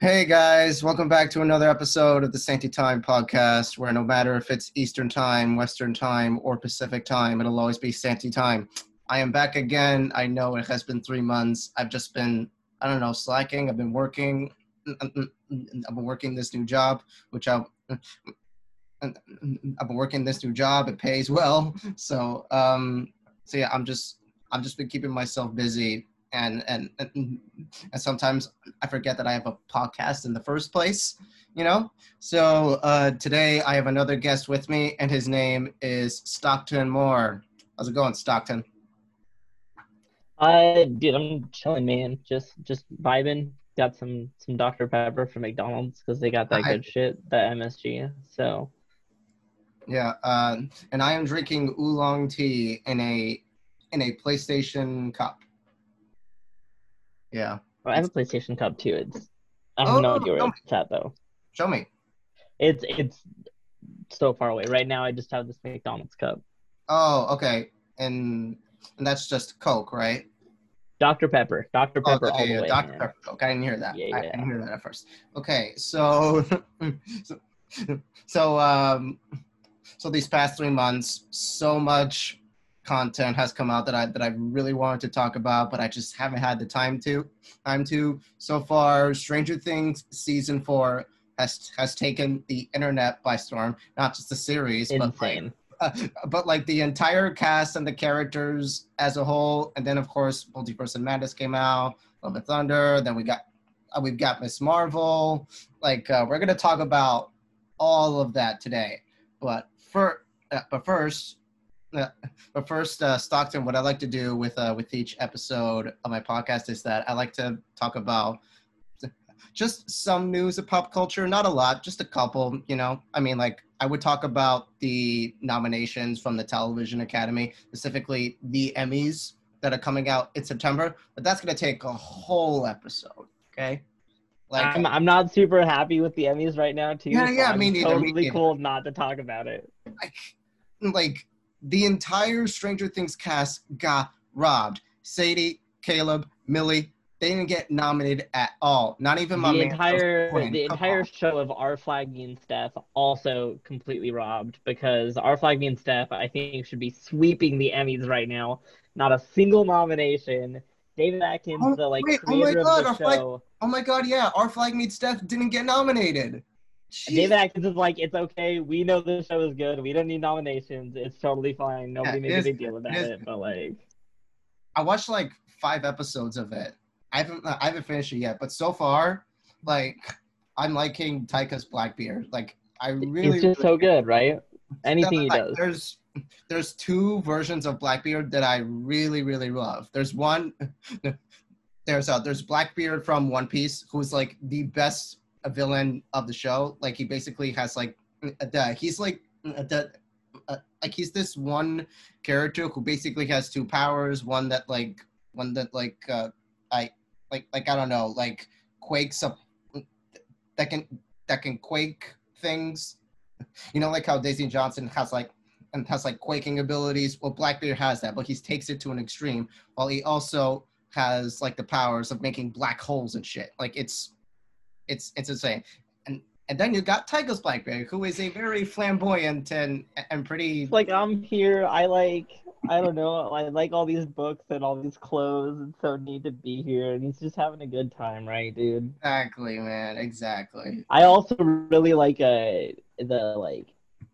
Hey guys, welcome back to another episode of the Sancti Time podcast, where no matter if it's Eastern Time, Western Time, or Pacific Time, it'll always be Sancti Time. I am back again. I know it has been three months. I've just been, I don't know, slacking. I've been working. I've been working this new job, which I, I've been working this new job. It pays well, so um, so yeah, I'm just, I've just been keeping myself busy and, and and sometimes I forget that I have a podcast in the first place, you know. So uh, today I have another guest with me, and his name is Stockton Moore. How's it going, Stockton? Uh, dude, I'm chilling, man. Just just vibing. Got some some Dr Pepper from McDonald's because they got that I- good shit, that MSG. So Yeah, uh, and I am drinking oolong tea in a in a PlayStation cup. Yeah, well, I have a PlayStation Cup too. It's I have Oh, no idea where it's at though. show me. It's it's so far away. Right now, I just have this McDonald's cup. Oh, okay, and and that's just Coke, right? Dr Pepper, Dr Oh, Pepper, all okay, the yeah, way. Dr. man. Pepper Coke. I didn't hear that. Yeah, yeah. I didn't hear that at first. Okay, so so, so um so these past three months, so much content has come out that I that I really wanted to talk about, but I just haven't had the time to. Time to. So far, Stranger Things season four has has taken the internet by storm. Not just the series, but like Insane. uh, but like the entire cast and the characters as a whole, and then of course Multiverse of Madness came out, Love and Thunder. Then we got uh, we've got Miss Marvel. Like uh, we're gonna talk about all of that today. But for uh, but first. But first, uh, Stockton, what I like to do with uh, with each episode of my podcast is that I like to talk about just some news of pop culture, not a lot, just a couple. You know, I mean, like I would talk about the nominations from the Television Academy, specifically the Emmys that are coming out in September. But that's gonna take a whole episode. Okay, like I'm I'm not super happy with the Emmys right now too. Yeah, so yeah, I'm me neither, me Totally neither. cool not to talk about it. Like like the entire Stranger Things cast got robbed. Sadie, Caleb, Millie, they didn't get nominated at all. Not even my the man. entire the Come entire on. show of Our Flag Means Death also completely robbed because Our Flag Means Death I think should be sweeping the Emmys right now. Not a single nomination. David Atkins, Oh, the like wait, oh my creator God, of our the flag- show, Oh my god, yeah, Our Flag Means Death didn't get nominated. David Jeez. Atkins is like, it's okay. We know the show is good. We don't need nominations. It's totally fine. Nobody it made a big deal about is it. But like, I watched like five episodes of it. I haven't I haven't finished it yet, but so far, like I'm liking Taika's Blackbeard. Like I really it's just so good, right? Anything he like, does. There's there's two versions of Blackbeard that I really really love. There's one there's uh there's Blackbeard from One Piece who's like the best villain of the show. Like he basically has like a, he's like a, like he's this one character who basically has two powers. One that like one that like uh I like like I don't know like quakes up that can that can quake things. You know, like how Daisy Johnson has like and has like quaking abilities. Well, Blackbeard has that, but he takes it to an extreme. While he also has like the powers of making black holes and shit. Like it's it's it's insane. And and then you got Taika's Blackbeard, who is a very flamboyant and and pretty like I'm here. I like I don't know. I like all these books and all these clothes, and so need to be here. And he's just having a good time, right, dude? exactly, man, exactly. I also really like uh the like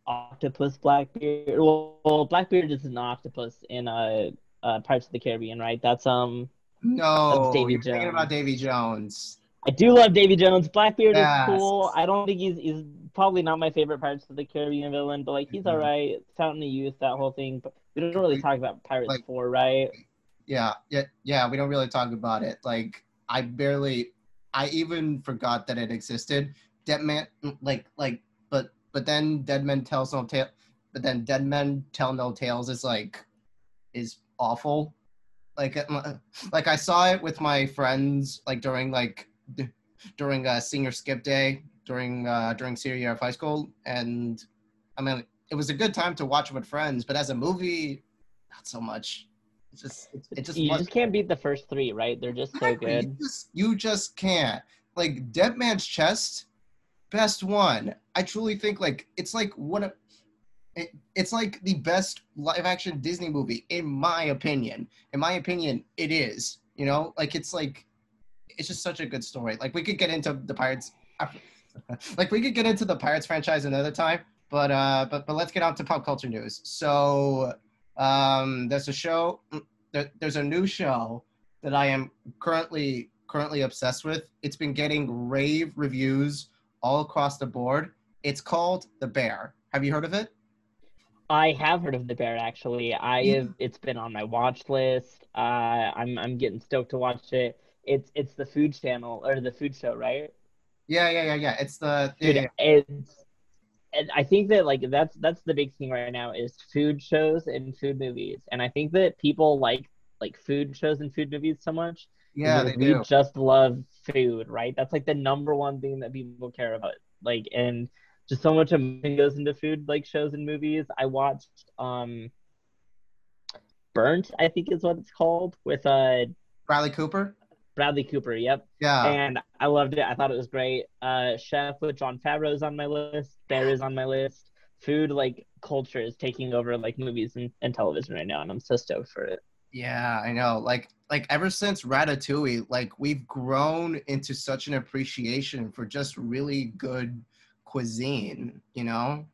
octopus Blackbeard. Well, Blackbeard is an octopus in uh, uh Pirates of the Caribbean, right? That's um. No, Davy you're thinking about Davy Jones. I do love Davy Jones. Blackbeard Yes. is cool. I don't think he's he's probably not my favorite Pirates of the Caribbean villain, but like he's Mhm. alright. Fountain of Youth, that whole thing. But we don't really talk about Pirates Like- Four, right? Yeah, yeah, yeah. We don't really talk about it. Like I barely, I even forgot that it existed. Dead Man, like, like, but, but then Dead Men Tells No Tale, but then Dead Men Tell No Tales is like, is awful. Like, uh, like I saw it with my friends, like during like, d- during uh, senior skip day during uh during senior year of high school, and I mean, it was a good time to watch with friends, but as a movie, not so much. It's just, it, it just you wasn't just can't beat the first three, right? They're just so good. You just, you just can't. like Dead Man's Chest, best one. I truly think like it's like one of it, it's like the best live action Disney movie in my opinion. In my opinion, it is. You know, like it's like it's just such a good story. Like we could get into the Pirates, like we could get into the Pirates franchise another time. But uh, but but let's get on to pop culture news. So um, there's a show. There, there's a new show that I am currently currently obsessed with. It's been getting rave reviews all across the board. It's called The Bear. Have you heard of it? I have heard of The Bear actually. I have. It's been on my watch list. Uh, I'm I'm getting stoked to watch it. It's it's the food channel or the food show, right? Yeah, yeah, yeah, yeah. It's the yeah, Dude, yeah. it's and I think that like that's that's the big thing right now is food shows and food movies, and I think that people like like food shows and food movies so much. Yeah, they we do. just love food, right? That's like the number one thing that people care about. Like, and just so much emotion goes into food, like shows and movies. I watched um, Burnt, I think is what it's called, with uh Bradley Cooper. Bradley Cooper. Yep. Yeah. And I loved it. I thought it was great. Uh, Chef with Jon Favreau is on my list. Bear is on my list. Food like culture is taking over like movies and, and television right now, and I'm so stoked for it. Yeah, I know. Like like ever since Ratatouille, like we've grown into such an appreciation for just really good cuisine, you know?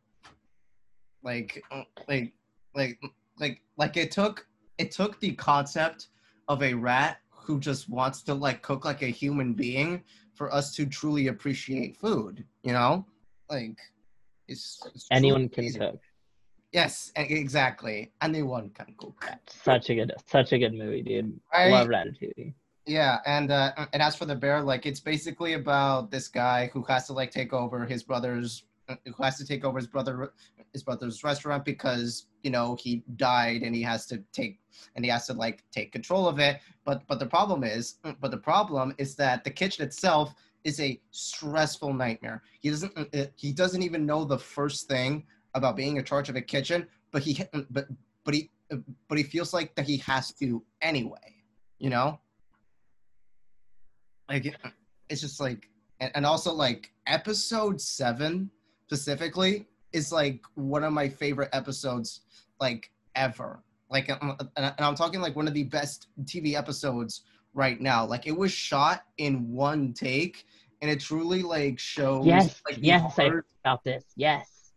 Like like like like like it took it took the concept of a rat who just wants to like cook like a human being for us to truly appreciate food, you know? Like it's, it's Anyone can amazing. cook. Yes, exactly. Anyone can cook. Such a good, such a good movie, dude. Right? Love Ratatouille. Yeah, and uh, and as for the bear, like it's basically about this guy who has to like take over his brother's, who has to take over his brother, his brother's restaurant because you know he died and he has to take and he has to like take control of it. But but the problem is, but the problem is that the kitchen itself is a stressful nightmare. He doesn't uh, uh, he doesn't even know the first thing about being in charge of a kitchen, but he uh, but but he uh, but he feels like that he has to anyway. You know like it's just like and, and also like episode seven specifically is like one of my favorite episodes like ever like and i'm talking like one of the best tv episodes right now like it was shot in one take and it truly like shows Yes, like yes, I heard about this. Yes.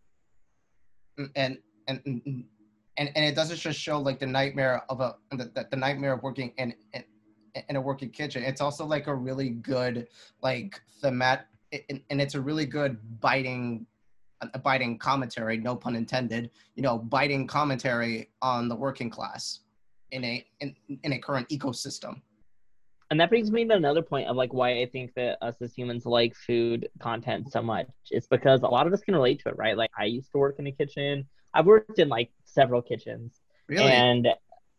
Mm, and and and and, and it doesn't just show like the nightmare of a the, the, nightmare of working in, in in a working kitchen it's also like a really good like themat and it's a really good biting a biting commentary no pun intended you know biting commentary on the working class in a in, in a current ecosystem And that brings me to another point of like why I think that us as humans like food content so much. It's because a lot of us can relate to it, right? Like I used to work in a kitchen. I've worked in like several kitchens. really And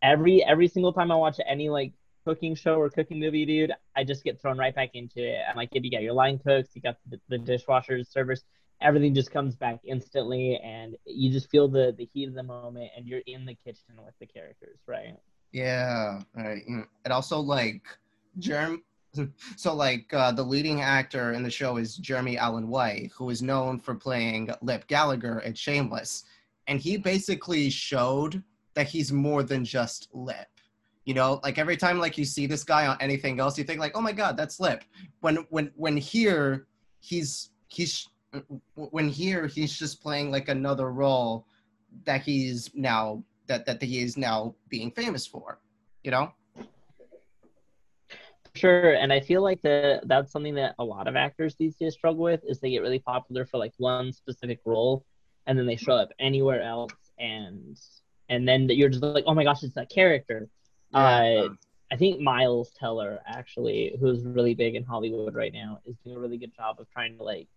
every every single time I watch any like cooking show or cooking movie, dude, I just get thrown right back into it. I'm like, if you got your line cooks, you got the, the dishwashers, servers, everything just comes back instantly, and you just feel the the heat of the moment, and you're in the kitchen with the characters, right? Yeah, right. Mm. And also like Jerm so like uh, the leading actor in the show is Jeremy Allen White, who is known for playing Lip Gallagher in Shameless. And he basically showed that he's more than just Lip. You know, like every time like you see this guy on anything else, you think like, oh my god, that's Lip. When when when here he's he's when here he's just playing like another role that he's now that that he is now being famous for. You know? Sure, and I feel like the that's something that a lot of actors these days struggle with is they get really popular for like one specific role, and then they show up anywhere else, and and then you're just like, oh my gosh, it's that character. Uh, I think Miles Teller actually, who's really big in Hollywood right now, is doing a really good job of trying to like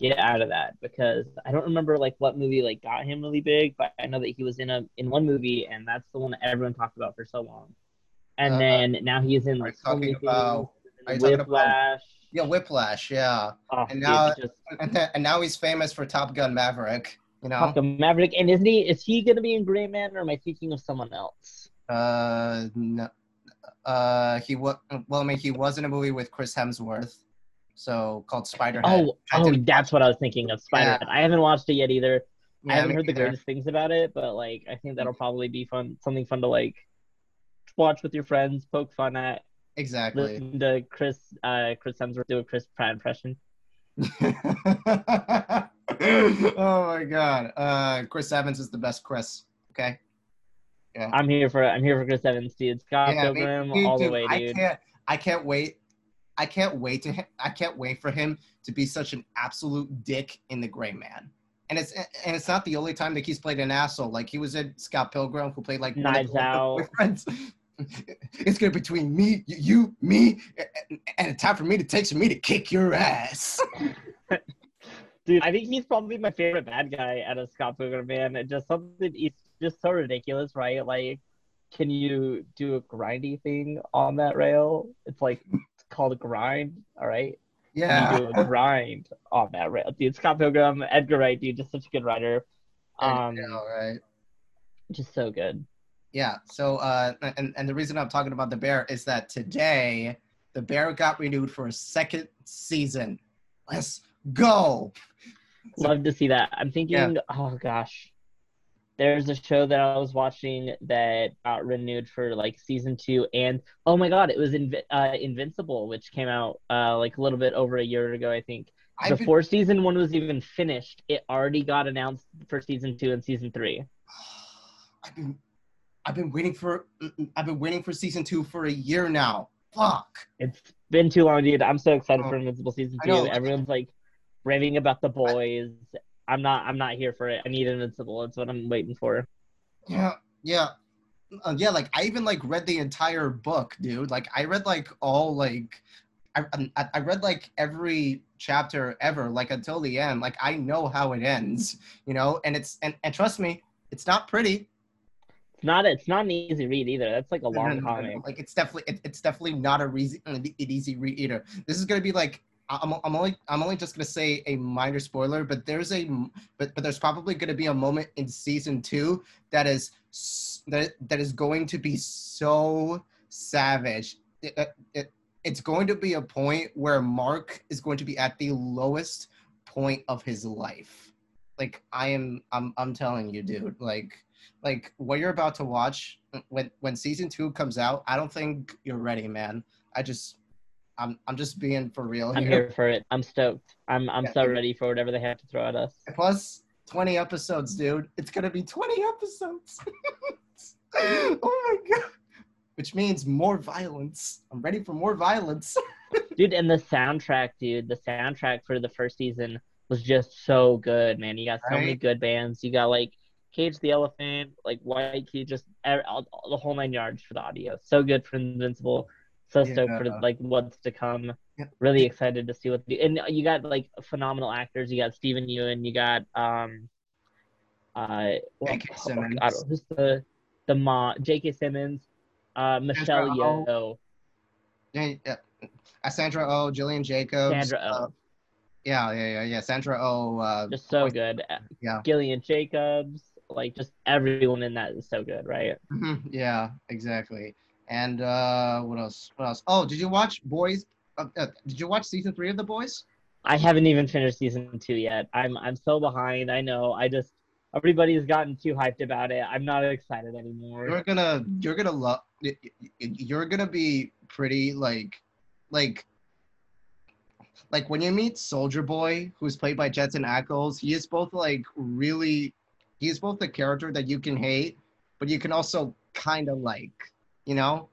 get out of that because I don't remember like what movie like got him really big, but I know that he was in a in one movie and that's the one that everyone talked about for so long. And Uh, then now he's in like so talking about- things, talking about- Whiplash. Yeah, Whiplash, yeah. Oh, and dude, now- just And, and now he's famous for Top Gun Maverick, you know? Top Gun Maverick. And isn't he? Is he gonna be in Gray Man, or am I thinking of someone else? Uh, no, uh, he was, well, I mean, he was in a movie with Chris Hemsworth. So called Spiderhead. Oh, oh, that's what I was thinking of. Spider. Yeah. I haven't watched it yet either. Yeah, I haven't me heard the greatest things about it, but like I think that'll probably be fun, something fun to like watch with your friends, poke fun at, Exactly. listen to Chris, uh, Chris Hemsworth do a Chris Pratt impression. oh my god. Uh, Chris Evans is the best Chris. Okay. Yeah. I'm here for I'm here for Chris Evans, dude. Scott Yeah, me- Pilgrim, me all the way, I dude. can't. I can't wait. I can't wait to. I can't wait for him to be such an absolute dick in the Gray Man. And it's and it's not the only time that he's played an asshole. Like he was in Scott Pilgrim, who played like Knives Out. It's gonna be between me, you, me, and, and it's time for me to take some me to kick your ass. Dude, I think he's probably my favorite bad guy out of Scott Pilgrim, man. It just something he's just so ridiculous, right? Like, can you do a grindy thing on that rail? It's like it's called a grind, all right? Yeah. you do a grind on that rail, dude? Scott Pilgrim, Edgar Wright, dude, just such a good writer. Um, know, right? just so good. Yeah. So, uh, and and the reason I'm talking about the Bear is that today the Bear got renewed for a second season. Let's go. Love to see that. I'm thinking, oh gosh, there's a show that I was watching that got renewed for like season two, and oh my god, it was Invi- uh, Invincible, which came out uh, like a little bit over a year ago, I think. I've been, Before season one was even finished, it already got announced for season two and season three. I've been, I've been waiting for, I've been waiting for season two for a year now. Fuck. It's been too long, dude. I'm so excited Oh. for Invincible season two. Everyone's like raving about the boys. I'm not. I'm not here for it. I need Invincible. That's what I'm waiting for. Yeah. Yeah. Uh, yeah. Like I even like read the entire book, dude. Like I read like all like, I I, I read like every chapter ever, like until the end. Like I know how it ends, you know. And it's and and trust me, it's not pretty. It's not. It's not an easy read either. That's like a long no, no, no. comic. Like it's definitely it, it's definitely not a easy an easy read either. This is gonna be like I'm, I'm only I'm only just gonna say a minor spoiler, but there's a but but there's probably gonna be a moment in season two that is that that is going to be so savage. It, it, it, it's going to be a point where Mark is going to be at the lowest point of his life. Like I am I'm I'm telling you, dude. Like like what you're about to watch when when season two comes out, I don't think you're ready, man. I just I'm I'm just being for real Here. I'm here. for it. I'm stoked. I'm. I'm Yeah, so ready for whatever they have to throw at us. Plus 20 episodes, dude. It's gonna be 20 episodes. oh my god. Which means more violence. I'm ready for more violence. dude and the soundtrack dude the soundtrack for the first season was just so good man you got so many good bands you got like cage the elephant like white key just the whole nine yards for the audio so good for invincible so stoked for like what's to come Yeah. really excited to see what they and you got like phenomenal actors you got Steven Yeun you got um uh well, J.K. oh, Simmons. God, who's the the mom J.K. Simmons uh Michelle Oh. Yeoh Yeah, yeah. Uh, Sandra Oh, Gillian Jacobs. Sandra uh, Oh yeah, yeah, yeah, yeah. Sandra Oh. Uh, just so voice- good. Yeah. Gillian Jacobs, like just everyone in that is so good, right? Mhm, yeah, exactly. And uh, what else? What else? Oh, did you watch Boys? Uh, uh, did you watch season three of The Boys? I haven't even finished season two yet. I'm I'm so behind. I know. I just everybody's gotten too hyped about it. I'm not excited anymore. You're gonna, you're gonna love. You're gonna be pretty like, like, like when you meet Soldier Boy, who's played by Jensen Ackles. He is both like really, he is both the character that you can hate, but you can also kind of like, you know,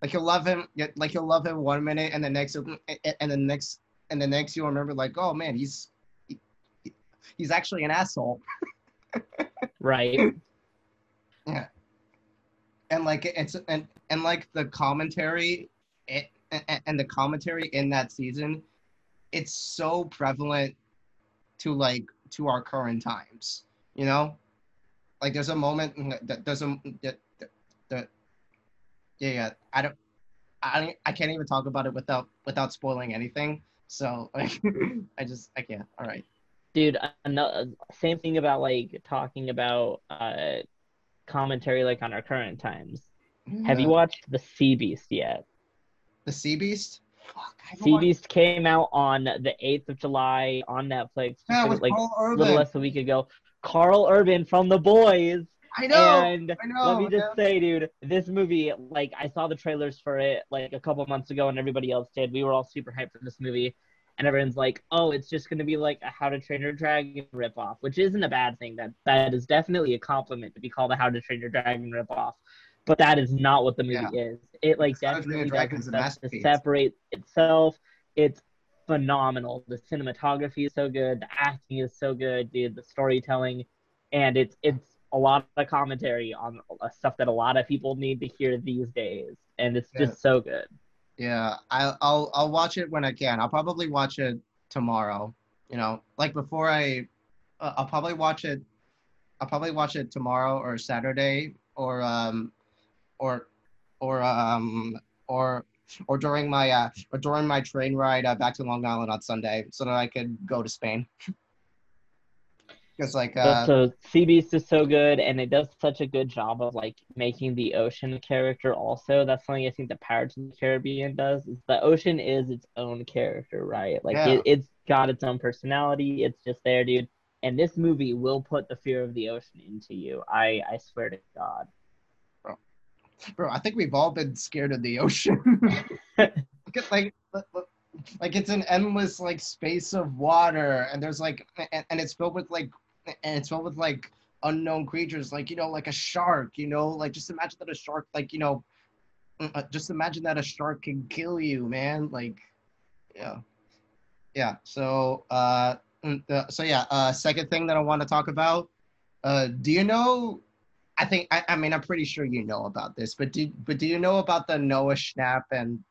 like you'll love him, like you'll love him one minute, and the next, and the next, and the next you'll remember like, oh man, he's, he, he's actually an asshole. Right. Yeah. And like it's and and like the commentary it, and, and the commentary in that season it's so prevalent to like to our current times you know like there's a moment that there's a yeah yeah i don't I, I can't even talk about it without without spoiling anything so like i just i can't all right Dude, another, same thing about like talking about uh commentary like on our current times. Have you watched The Sea Beast yet? the sea beast Fuck, I don't came out on the 8th of July on Netflix, Yeah, like, with like Karl a little less than a week ago. Karl Urban from The Boys. I know. and I know. let me just yeah. say, dude, this movie, like, I saw the trailers for it like a couple months ago, and everybody else did. We were all super hyped for this movie, and everyone's like, "Oh, it's just gonna be like a How to Train Your Dragon ripoff," which isn't a bad thing. That that is definitely a compliment to be called a How to Train Your Dragon ripoff. But that is not what the movie Yeah. is. It like How to Train Your definitely does a to separate itself. It's phenomenal. The cinematography is so good. The acting is so good, dude. The storytelling, and it's it's a lot of commentary on uh, stuff that a lot of people need to hear these days, and it's Yeah. just so good. Yeah, I, I'll I'll watch it when I can. I'll probably watch it tomorrow. You know, like before I, uh, I'll probably watch it. I'll probably watch it tomorrow or Saturday or um, or or um or or during my uh or during my train ride uh, back to Long Island on Sunday, so that I could go to Spain. Because like uh, so Sea Beast is so good, and it does such a good job of like making the ocean character. Also, that's something I think the Pirates of the Caribbean does. Is the ocean is its own character, right? Like Yeah. it, it's got its own personality. It's just there, dude. And this movie will put the fear of the ocean into you. I I swear to God. bro, bro. I think we've all been scared of the ocean. Look at, like, like it's an endless like space of water, and there's like, and, and it's filled with like, and it's filled with like unknown creatures, like you know, like a shark. You know, like just imagine that a shark, like you know, uh, just imagine that a shark can kill you, man. Like, yeah, yeah. So, uh, mm, uh, so yeah. Uh, second thing that I want to talk about. Uh, do you know I think I, I mean I'm pretty sure you know about this, but do but do you know about the Noah Schnapp and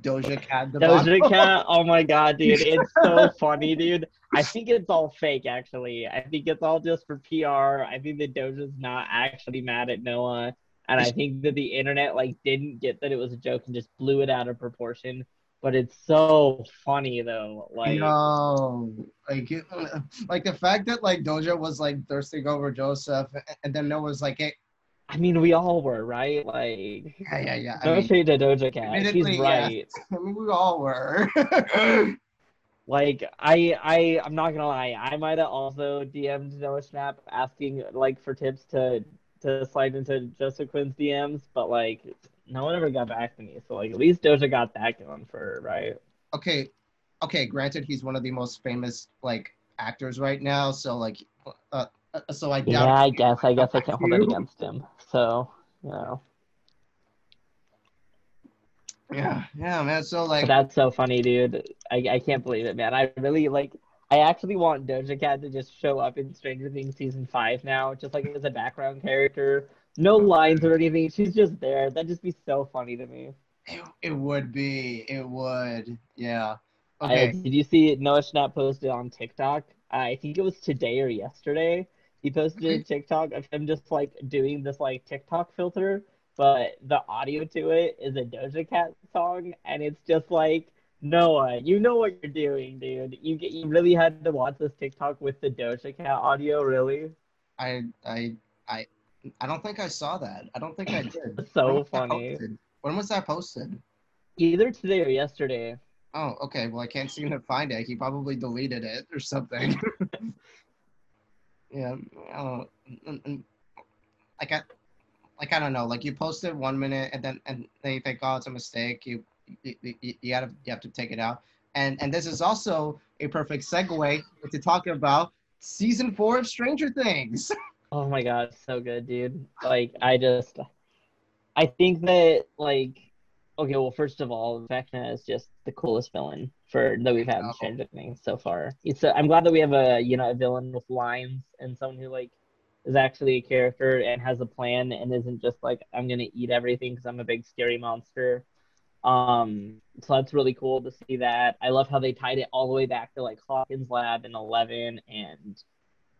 Doja Cat debacle? Doja Cat, oh my god, dude, it's so funny, dude. I think it's all fake, actually. I think it's all just for PR. I think that Doja's not actually mad at Noah, and I think that the internet like didn't get that it was a joke and just blew it out of proportion. But it's so funny though, like no, like it, like the fact that like Doja was like thirsting over Joseph, and then Noah was like, hey, I mean, we all were, right? Like, yeah, yeah, yeah. I no mean, shade to Doja Cat, she's right. I mean, we all were. Like I I I'm not gonna lie, I might have also DM'd Noah Schnapp asking like for tips to to slide into Joseph Quinn's DMs, but like no one ever got back to me. So like at least Doja got that going for her, right? okay, okay. Granted, he's one of the most famous like actors right now, so like, uh, Uh, so I doubt. Yeah, I guess I guess I can't to hold it against him. So you know. Yeah, yeah, man. So But like, that's so funny, dude. I I can't believe it, man. I really like I actually want Doja Cat to just show up in Stranger Things season five now, just like as a background character. No lines or anything. She's just there. That'd just be so funny to me. it, it would be, it would, yeah. I, Okay. did you see Noah Schnapp posted on TikTok? I think it was today or yesterday. He posted a TikTok of him just like doing this like TikTok filter, but the audio to it is a Doja Cat song, and it's just like Noah, you know what you're doing, dude. You get you really had to watch this TikTok with the Doja Cat audio, really? I, I, I, I don't think I saw that. I don't think I did. So When funny. When was that posted? Either today or yesterday. Oh, okay. Well, I can't seem to find it. He probably deleted it or something. yeah. Like I, like I don't know. Like you posted one minute and then and then you think, oh, it's a mistake. You you, you, you gotta you have to take it out. And and this is also a perfect segue into talking about season four of Stranger Things. Oh my god, so good, dude. Like I just I think that like okay, well first of all, Vecna is just the coolest villain for that we've had in. Stranger Things so far. It's i I'm glad that we have a you know a villain with lines and someone who like is actually a character and has a plan and isn't just like I'm gonna eat everything because I'm a big scary monster. Um, so that's really cool to see that. I love how they tied it all the way back to like Hawkins Lab and Eleven and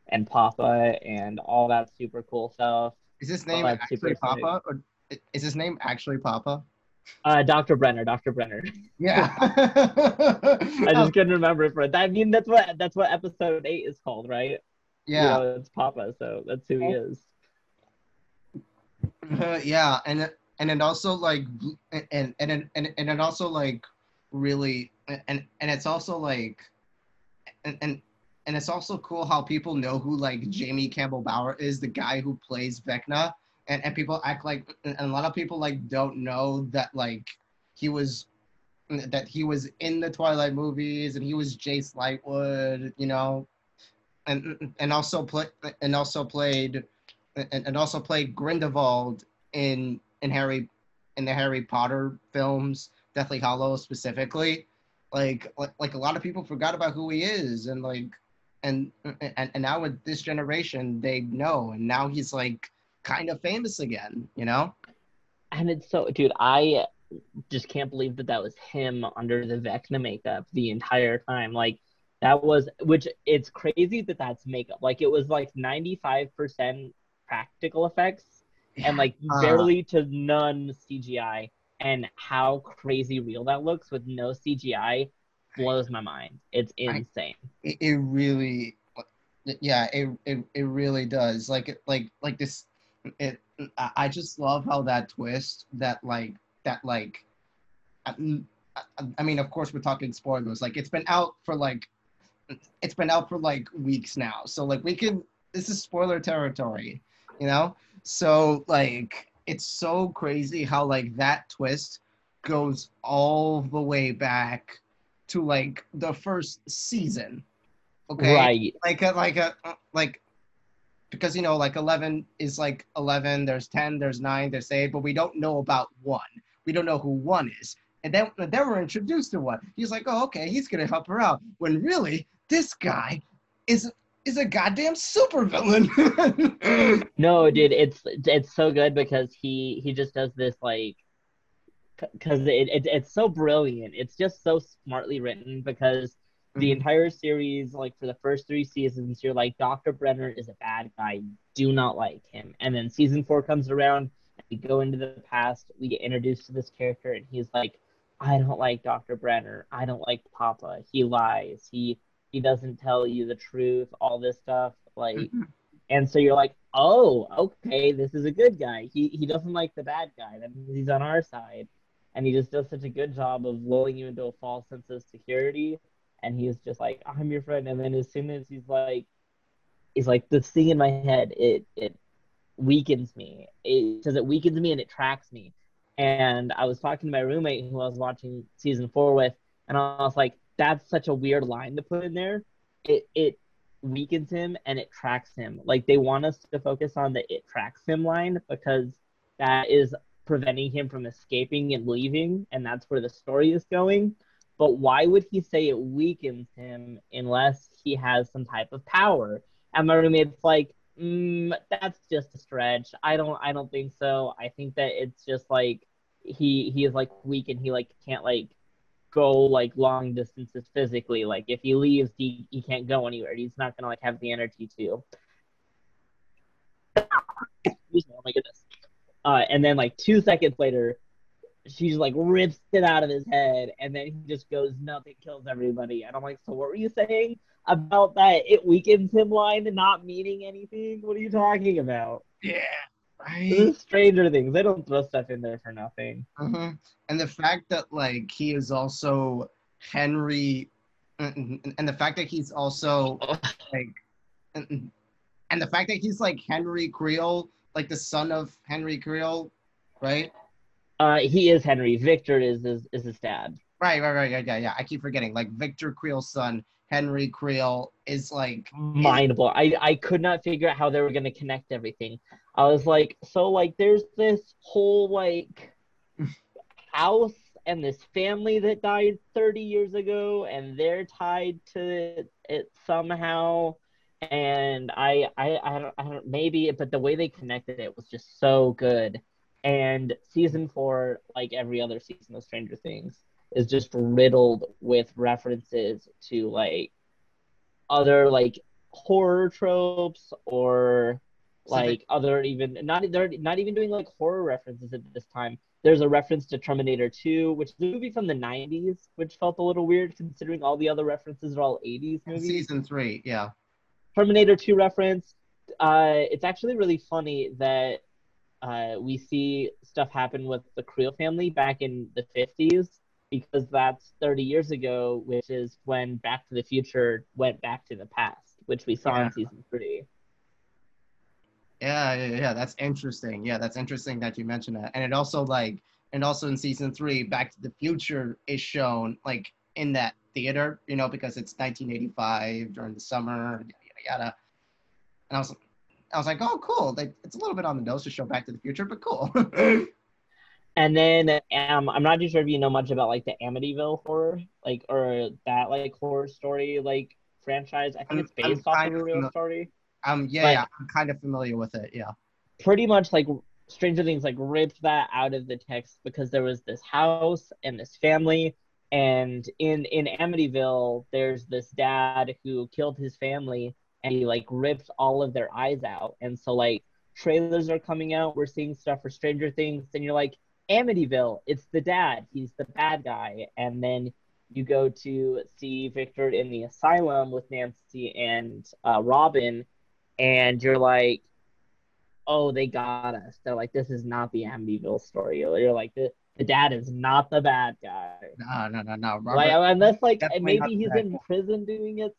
and Papa and all that super cool stuff. Is his name actually. Papa or is his name actually Papa? Uh, Dr. Brenner, Dr. Brenner. Yeah. I just couldn't remember it for it. I mean, that's what that's what episode eight is called, right? yeah. You know, it's Papa, so that's who he is. Uh, yeah, and and it also like and and and and, and it also like really and and it's also like and and and it's also cool how people know who like Jamie Campbell Bower is, the guy who plays Vecna, and and people act like and a lot of people like don't know that like he was that he was in the Twilight movies and he was Jace Lightwood, you know, and and also play and also played and, and also played Grindelwald in in Harry in the Harry Potter films, Deathly Hallow specifically. Like, like like a lot of people forgot about who he is and like and and, and now with this generation they know and now he's like kind of famous again, you know? And it's so dude, I just can't believe that that was him under the Vecna makeup the entire time. Like that was which it's crazy that that's makeup. Like it was like 95% practical effects and like uh, barely to none CGI. And how crazy real that looks with no CGI blows my mind. It's insane. I, it really, yeah, it, it it really does. Like it, like like this. It. I just love how that twist. That like that like. Uh, I, uh, I mean, of course, we're talking spoilers. Like, it's been out for like, it's been out for like weeks now. So like, we can. This is spoiler territory you know? So like it's so crazy how like that twist goes all the way back to like the first season. Okay. Right. Like a, like a like because you know like 11 is like 11 there's 10 there's 9 there's 8 but we don't know about 1 we don't know who 1 is and then then we're introduced to 1 he's like oh okay he's gonna help her out when really this guy is is a goddamn supervillain. no, dude, it's it's so good because he he just does this like because it, it it's so brilliant. It's just so smartly written because mm-hmm. the entire series, like for the first three seasons, you're like Doctor Brenner is a bad guy. Do not like him. And then season four comes around, and we go into the past. We get introduced to this character, and he's like, I don't like Doctor Brenner. I don't like Papa. He lies. He he doesn't tell you the truth, all this stuff. Like, mm-hmm. and so you're like, oh, okay, this is a good guy. He he doesn't like the bad guy. That means he's on our side, and he just does such a good job of lulling you into a false sense of security. And he's just like, I'm your friend. And then as soon as he's like, he's like, the thing in my head, it it weakens me. It says it weakens me and it tracks me. And I was talking to my roommate who I was watching season four with, and I was like, that's such a weird line to put in there. It it weakens him and it tracks him. Like they want us to focus on the it tracks him line because that is preventing him from escaping and leaving, and that's where the story is going. But why would he say it weakens him unless he has some type of power? And my roommate's like, mm, that's just a stretch. I don't I don't think so. I think that it's just like he he is like weak and he like can't like go like long distances physically. Like if he leaves, he, he can't go anywhere. He's not gonna like have the energy to. Oh my goodness. Uh, and then like two seconds later, she's like rips it out of his head, and then he just goes nothing kills everybody. And I'm like, so what were you saying about that? It weakens him line and not meaning anything. What are you talking about? Yeah, Right. Stranger Things. They don't throw stuff in there for nothing. Mm-hmm. And the fact that like he is also Henry, and the fact that he's also like, and, and the fact that he's like Henry Creel, like the son of Henry Creel, right? Uh, he is Henry. Victor is is, is his dad. Right, right, right, yeah, yeah, yeah. I keep forgetting. Like Victor Creel's son, Henry Creel, is like mind blowing. I I could not figure out how they were gonna connect everything. I was like, so like there's this whole like house and this family that died 30 years ago and they're tied to it somehow and I I I don't, I don't maybe but the way they connected it was just so good and season 4 like every other season of Stranger Things is just riddled with references to like other like horror tropes or like other even not they're not even doing like horror references at this time. There's a reference to Terminator 2, which is a movie from the 90s, which felt a little weird considering all the other references are all 80s movies. Season three, yeah. Terminator 2 reference. Uh, it's actually really funny that uh, we see stuff happen with the Creel family back in the 50s because that's 30 years ago, which is when Back to the Future went back to the past, which we saw Yeah. in season three. Yeah, yeah, yeah. That's interesting. Yeah, that's interesting that you mentioned that. And it also like, and also in season three, Back to the Future is shown like in that theater, you know, because it's 1985 during the summer, yada yada. yada. And I was, I was like, oh, cool. Like, it's a little bit on the nose to show Back to the Future, but cool. And then um, I'm not too sure if you know much about like the Amityville horror, like or that like horror story like franchise. I think I'm- it's I'm based off kind of a real familiar. story. um, yeah, yeah, I'm kind of familiar with it. Yeah. Pretty much like Stranger Things like ripped that out of the text because there was this house and this family, and in in Amityville there's this dad who killed his family and he like ripped all of their eyes out, and so like trailers are coming out. We're seeing stuff for Stranger Things, and you're like, Amityville, it's the dad. He's the bad guy. And then you go to see Victor in the asylum with Nancy and uh, Robin, and you're like, oh, they got us. They're like, this is not the Amityville story. You're like, the, the dad is not the bad guy. No, no, no, no. Robert, Like, unless like maybe he's in prison doing it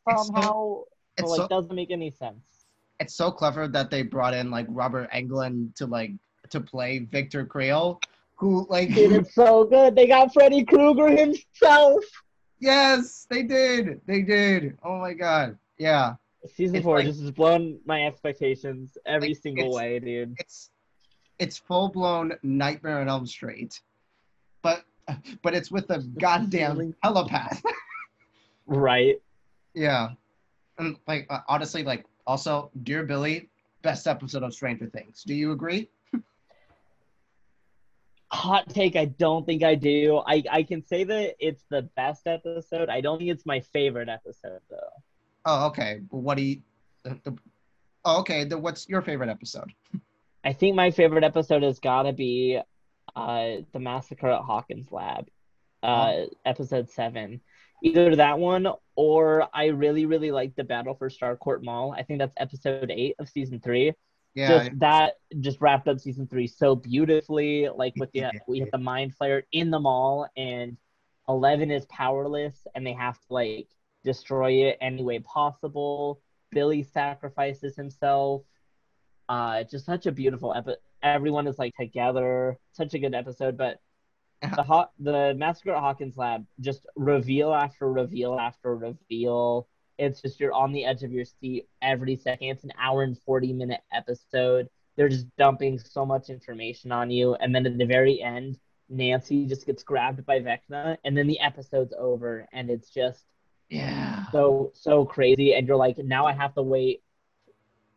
It's so- So, like doesn't make any sense. it's so clever that they brought in like Robert Englund to like to play Victor Creel, who like Dude, it's so good. They got Freddy Krueger himself. yes, they did, they did. Oh my god, yeah. Season It's four like- just has blown my expectations every Like, single way, dude. It's it's full blown Nightmare on Elm Street, but but it's with a goddamn telepath. Right. yeah, and like uh, honestly, like also, Dear Billy, best episode of Stranger Things. Do you agree? Hot take, I don't think I do. I, I can say that it's the best episode. I don't think it's my favorite episode though. Oh, okay. What do you? The, the, oh, okay. The, what's your favorite episode? I think my favorite episode has gotta be uh the massacre at Hawkins Lab. Uh episode seven. Either that one or I really, really like the Battle for Starcourt Mall. I think that's episode eight of season three. Yeah, just that just wrapped up season three so beautifully. Like with the we hit the Mind Flayer in the mall, and Eleven is powerless, and they have to like destroy it any way possible. Billy sacrifices himself. Uh, just such a beautiful episode. Everyone is like together. Such a good episode, but the the massacre at Hawkins Lab just reveal after reveal after reveal. It's just you're on the edge of your seat every second. It's an hour and 40 minute episode. They're just dumping so much information on you. And then at the very end, Nancy just gets grabbed by Vecna, and then the episode's over. And it's just yeah. so, so crazy. And you're like, now I have to wait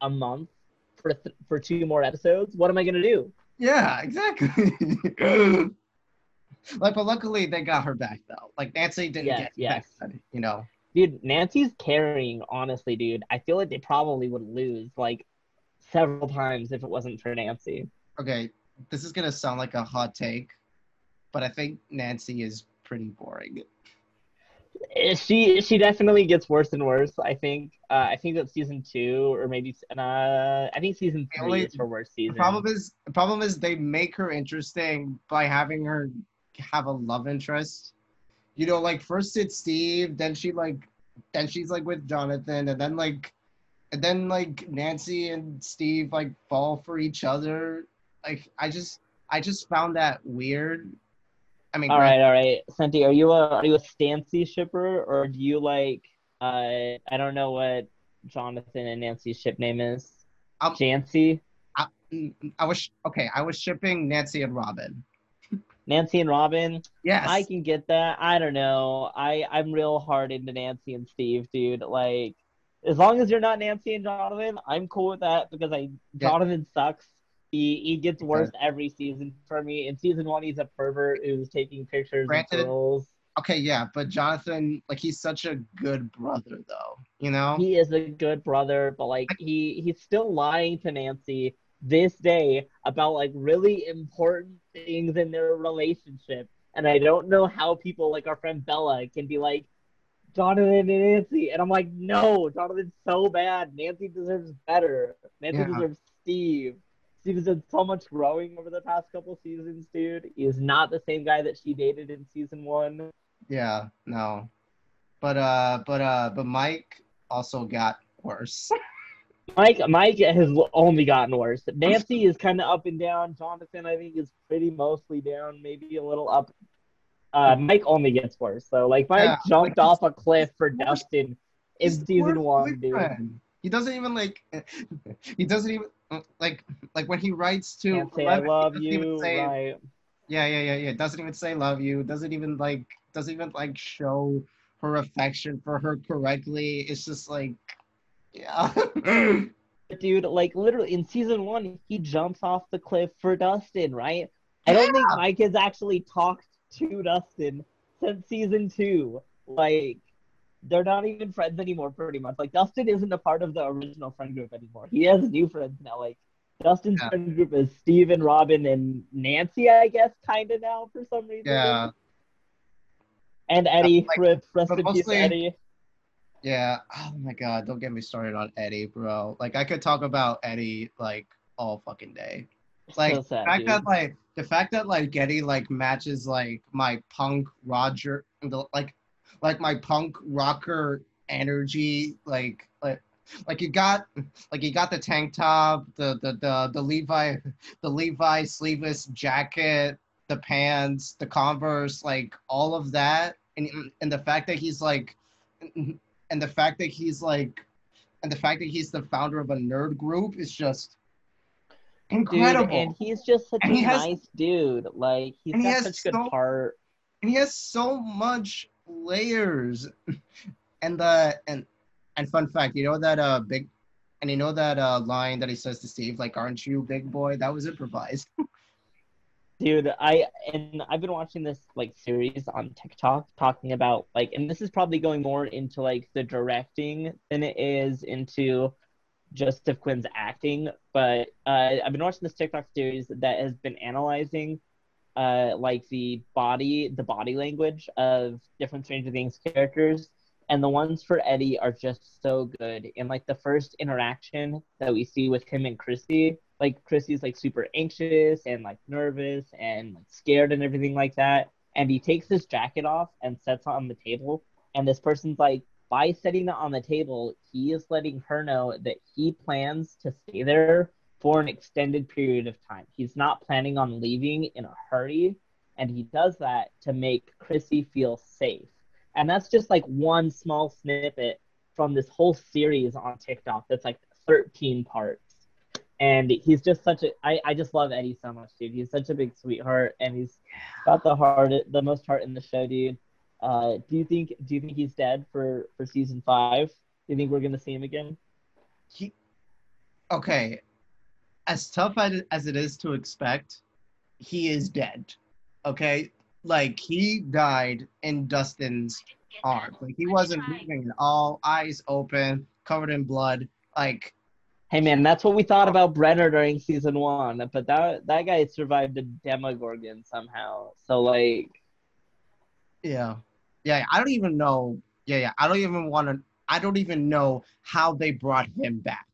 a month for, th- for two more episodes. What am I going to do? Yeah, exactly. like, but luckily they got her back though. Like Nancy didn't Yes, get yes. back, you know. Dude, Nancy's carrying, honestly, dude. I feel like they probably would lose like several times if it wasn't for Nancy. Okay, this is gonna sound like a hot take, but I think Nancy is pretty boring. Eh, She she definitely gets worse and worse. I think. Uh, I think that season two or maybe uh, I think season three only- is her worst season. The problem is, the problem is they make her interesting by having her have a love interest. You know, like first it's Steve, then she like, then she's like with Jonathan, and then like, and then like Nancy and Steve like fall for each other. Like I just, I just found that weird. I mean, all right, all right, Senti, are you a are you a Stancy shipper or do you like? Uh, I don't know what Jonathan and Nancy's ship name is. Um, Jancy, I, I was okay. I was shipping Nancy and Robin. Nancy and Robin. Yes. I can get that. I don't know. I I'm real hard into Nancy and Steve, dude. Like, as long as you're not Nancy and Jonathan, I'm cool with that because I Yeah. Jonathan sucks. He he gets worse every season for me. In season one, he's a pervert who's taking pictures Granted. of girls. okay, yeah, but Jonathan, like, he's such a good brother, though. You know. He is a good brother, but like he he's still lying to Nancy this day about like really important things in their relationship. And I don't know how people like our friend Bella can be like Jonathan and Nancy. And I'm like, no, Jonathan's so bad. Nancy deserves better. Nancy Yeah. deserves Steve. She's done so much growing over the past couple seasons, dude. He is not the same guy that she dated in season one. Yeah, no. But uh but uh but Mike also got worse. Mike Mike has only gotten worse. Nancy is kind of up and down. Jonathan, I think, is pretty mostly down, maybe a little up. Uh, Mike only gets worse. So like Mike Yeah, jumped like, off a cliff for Dustin in season one, dude. He doesn't even like he doesn't even like like when he writes to Can't say Eleven, he love you, say- right? Yeah, yeah, yeah, yeah. Doesn't even say love you. Doesn't even like doesn't even like show her affection for her correctly. It's just like yeah. Dude, like literally in season one, he jumps off the cliff for Dustin, right? I don't think Mike has actually talked to Dustin since season two. Like, they're not even friends anymore, pretty much. Like, Dustin isn't a part of the original friend group anymore. He has new friends now. Like, Dustin's Yeah. friend group is Steven, Robin, and Nancy, I guess, kind of now for some reason. yeah. And Eddie, like, rip, rest in peace, Eddie. Yeah. Oh my god, don't get me started on Eddie, bro. Like I could talk about Eddie like all fucking day. Like so sad, the fact dude. that like the fact that like Eddie like matches like my punk Roger the like like my punk rocker energy like like like you got like you got the tank top the the the, the Levi the Levi sleeveless jacket the pants the Converse like all of that and and the fact that he's like and the fact that he's like and the fact that he's the founder of a nerd group is just incredible Dude, and he's just such And a has- nice dude. Like he's he got has such good heart. and he has so much layers and the and and fun fact you know that uh big and you know that uh line that he says to steve like aren't you big boy that was improvised Dude, I and I've been watching this like series on TikTok talking about like and this is probably going more into like the directing than it is into Joseph Quinn's acting. But uh, I've been watching this TikTok series that has been analyzing uh like the body the body language of different Stranger Things characters. And the ones for Eddie are just so good. And like the first interaction that we see with him and Chrissy, like Chrissy's like super anxious and like nervous and like scared and everything like that. And he takes his jacket off and sets it on the table. And this person's like, by setting it on the table, he is letting her know that he plans to stay there for an extended period of time. He's not planning on leaving in a hurry. And he does that to make Chrissy feel safe. And that's just like one small snippet from this whole series on TikTok that's like 13 parts and he's just such a I, I just love Eddie so much, dude. He's such a big sweetheart, and he's got the heart, the most heart in the show, dude. Uh, do you think do you think he's dead for for season five? Do you think we're gonna see him again? he okay as tough as as it is to expect he is dead okay like he died in dustin's arms like he wasn't moving at all eyes open covered in blood like Hey man, that's what we thought about Brenner during season one, but that that guy survived a Demogorgon somehow. So like, Yeah. Yeah, I don't even know. Yeah, yeah. I don't even want to I don't even know how they brought him back.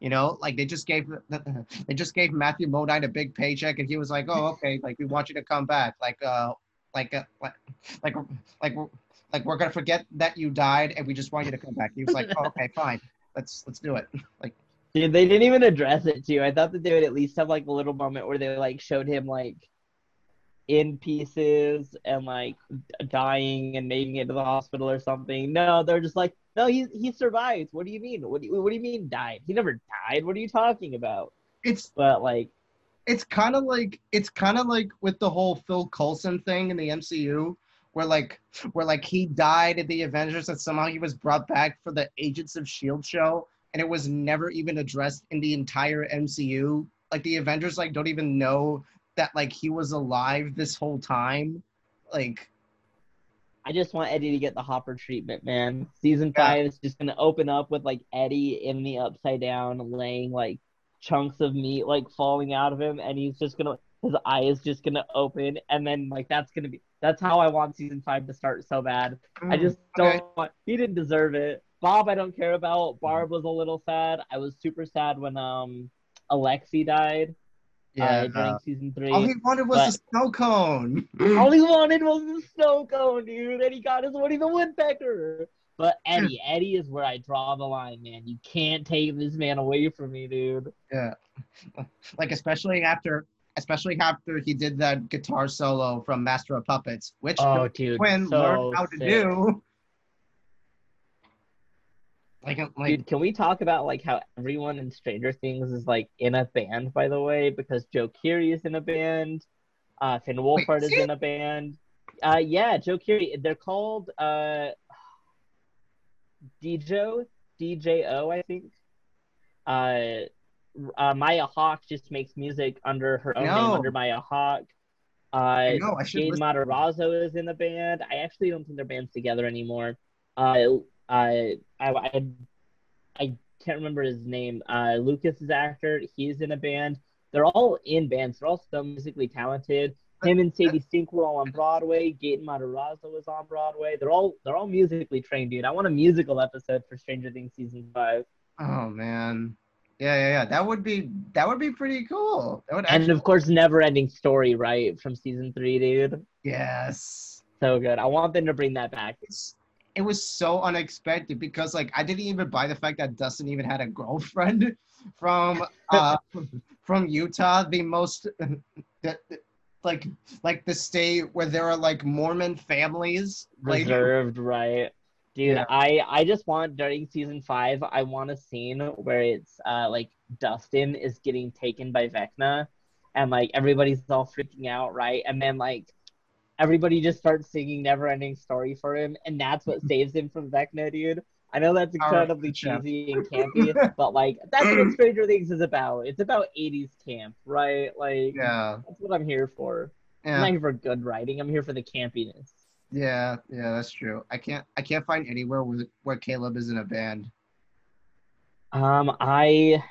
You know, like they just gave they just gave Matthew Modine a big paycheck and he was like, "Oh, okay, like we want you to come back." Like uh like uh, like like like like we're to forget that you died and we just want you to come back. He was like, oh, "Okay, fine. Let's let's do it." Like dude, they didn't even address it too. I thought that they would at least have like a little moment where they like showed him like in pieces and like dying and making it to the hospital or something. No, they're just like, no, he he survived. What do you mean? What do you what do you mean died? He never died. What are you talking about? it's But like, it's kind of like it's kind of like with the whole Phil Coulson thing in the MCU, where like where like he died at the Avengers and somehow he was brought back for the Agents of Shield show, and it was never even addressed in the entire MCU. Like the Avengers like don't even know that like he was alive this whole time. Like I just want Eddie to get the Hopper treatment, man. Season Yeah. five is just gonna open up with like Eddie in the upside down, laying like chunks of meat like falling out of him, and he's just gonna his eye is just gonna open, and then like that's gonna be that's how I want season five to start so bad. I mm, just don't okay. want he didn't deserve it. Bob, I don't care about. Barb was a little sad. I was super sad when um Alexei died. uh, during season three. All he wanted was a snow cone. All he wanted was a snow cone, dude, and he got his Woody the Woodpecker. But Eddie, Eddie is where I draw the line, man. You can't take this man away from me, dude. Yeah. Like especially after especially after he did that guitar solo from Master of Puppets, which Oh, dude, Quinn so learned how to sick. do. Like like Dude, can we talk about like how everyone in Stranger Things is like in a band, by the way? Because Joe Keery is in a band, uh, Finn Wolfhard is is in a band. Uh, yeah, Joe Keery. They're called uh, Djo, DJO, I think. Uh, uh, Maya Hawke just makes music under her own name, under Maya Hawke. Uh, I know I should Jade. Matarazzo is in the band. I actually don't think they're band's together anymore. Uh, I, I, I, I can't remember his name. Uh, Lucas is actor. He's in a band. They're all in bands. They're all still musically talented. Him and Sadie Sink were all on Broadway. Gaten Matarazzo was on Broadway. They're all they're all musically trained, dude. I want a musical episode for Stranger Things season five. Oh man. Yeah, yeah, yeah. That would be that would be pretty cool. That would And of course, never ending story, right? From season three, dude. yes. So good. I want them to bring that back. It's, it was so unexpected because like I didn't even buy the fact that Dustin even had a girlfriend from uh from Utah, the most the, like like the state where there are like Mormon families. Like reserved, right? Dude, Yeah. I I just want during season five, I want a scene where it's uh like Dustin is getting taken by Vecna, and like everybody's all freaking out, right? And then like everybody just starts singing "Never Ending Story" for him, and that's what saves him from Vecna, dude. I know that's incredibly job. cheesy and campy, but like that's what Stranger Things is about. It's about '80s camp, right? Like yeah, that's what I'm here for. I'm not here for good writing. I'm here for the campiness. yeah, yeah. That's true. I can't I can't find anywhere where where Caleb is in a band. Um, I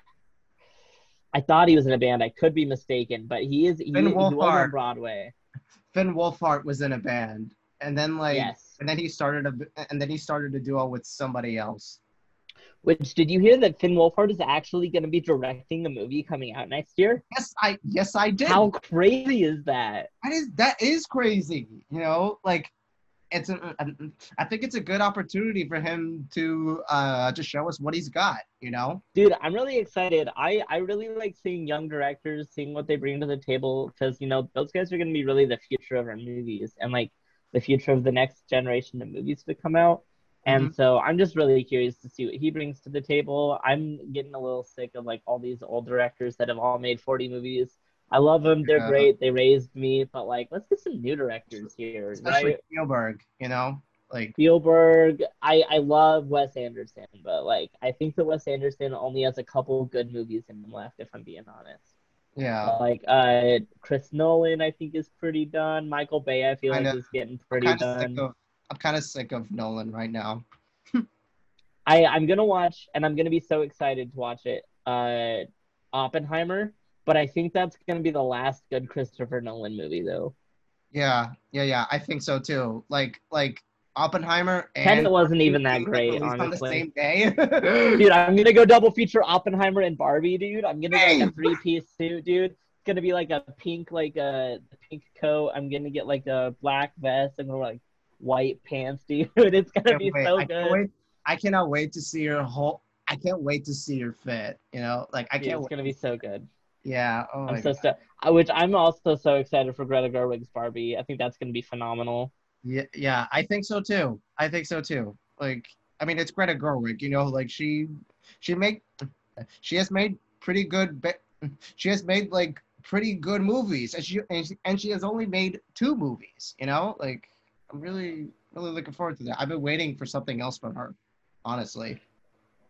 I thought he was in a band. I could be mistaken, but he is he, he was on Broadway. Finn Wolfhard was in a band, and then like yes. and then he started a and then he started a duo with somebody else. Which did you hear that Finn Wolfhard is actually going to be directing the movie coming out next year? Yes, I yes I did. How crazy is that? That is that is crazy. You know, like it's a, I think it's a good opportunity for him to uh to show us what he's got. You know. Dude, I'm really excited. I I really like seeing young directors, seeing what they bring to the table because you know those guys are going to be really the future of our movies and like the future of the next generation of movies to come out. And so I'm just really curious to see what he brings to the table. I'm getting a little sick of like all these old directors that have all made 40 movies. I love them. They're Yeah. great. They raised me, but like let's get some new directors here, Especially right? Spielberg. You know, like Spielberg. I I love Wes Anderson, but like I think that Wes Anderson only has a couple good movies in him left, if I'm being honest. yeah. Like uh, Chris Nolan, I think is pretty done. Michael Bay, I feel I like is getting I'm pretty done. sick of I'm kind of sick of Nolan right now. I I'm gonna watch, and I'm gonna be so excited to watch it. Uh, Oppenheimer, but I think that's gonna be the last good Christopher Nolan movie, though. Yeah, yeah, yeah. I think so too. Like like Oppenheimer and Tenet wasn't even that great, on the same day. Dude, I'm gonna go double feature Oppenheimer and Barbie, dude. I'm gonna get like a three piece suit, dude. It's gonna be like a pink, like uh, a pink coat. I'm gonna get like a black vest and like white pants, dude. It's gonna be wait. so I good. wait. I cannot wait to see your whole. I can't wait to see your fit. You know, like I Dude, can't. it's wait. gonna be so good. Yeah. Oh my I'm so God. Which I'm also so excited for Greta Gerwig's Barbie. I think that's gonna be phenomenal. Yeah, yeah. I think so too. I think so too. Like, I mean, it's Greta Gerwig. You know, like she, she made, she has made pretty good. She has made like pretty good movies, and she and she, and she has only made two movies. You know, like I'm really really looking forward to that. I've been waiting for something else from her, honestly.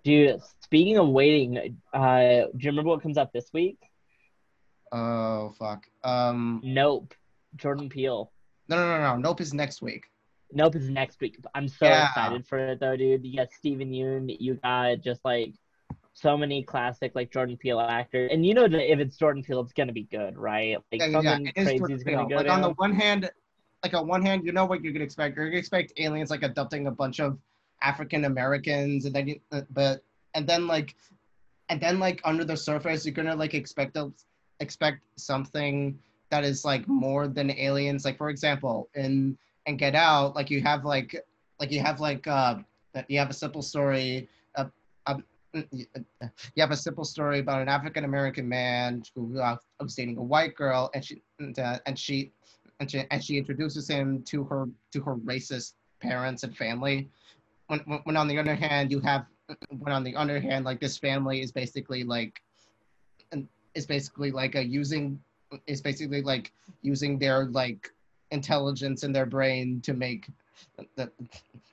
Dude, speaking of waiting, uh, do you remember what comes up this week? Oh fuck. Um. Nope. Jordan Peele. No, no, no, no. Nope is next week. Nope is next week. I'm so Yeah. excited for it though, dude. You got Steven Yeun, you got just like so many classic like Jordan Peele actors, and you know that if it's Jordan Peele, it's gonna be good, right? Like Yeah, something yeah. Crazy is gonna go Like down. on the one hand, like on one hand, you know what you could expect. You're gonna expect aliens like adopting a bunch of African Americans, and then you, uh, but and then like, and then like under the surface, you're gonna like expect a expect something that is like more than aliens. Like for example, in and Get Out, like you have like like you have like uh you have a simple story. Uh, uh, you have a simple story about an African American man who uh, was dating a white girl, and she and, uh, and she and she and she introduces him to her to her racist parents and family. When, when on the other hand, you have when on the other hand, like this family is basically like is basically like a using is basically like using their like intelligence in their brain to make the,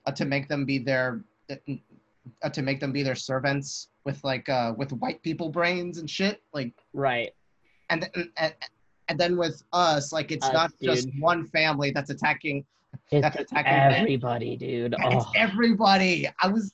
uh, to make them be their uh, to make them be their servants with like uh with white people brains and shit like right. And and, and then with us like it's Us, not just one family that's attacking it's that's attacking everybody dude. It's oh, everybody. I was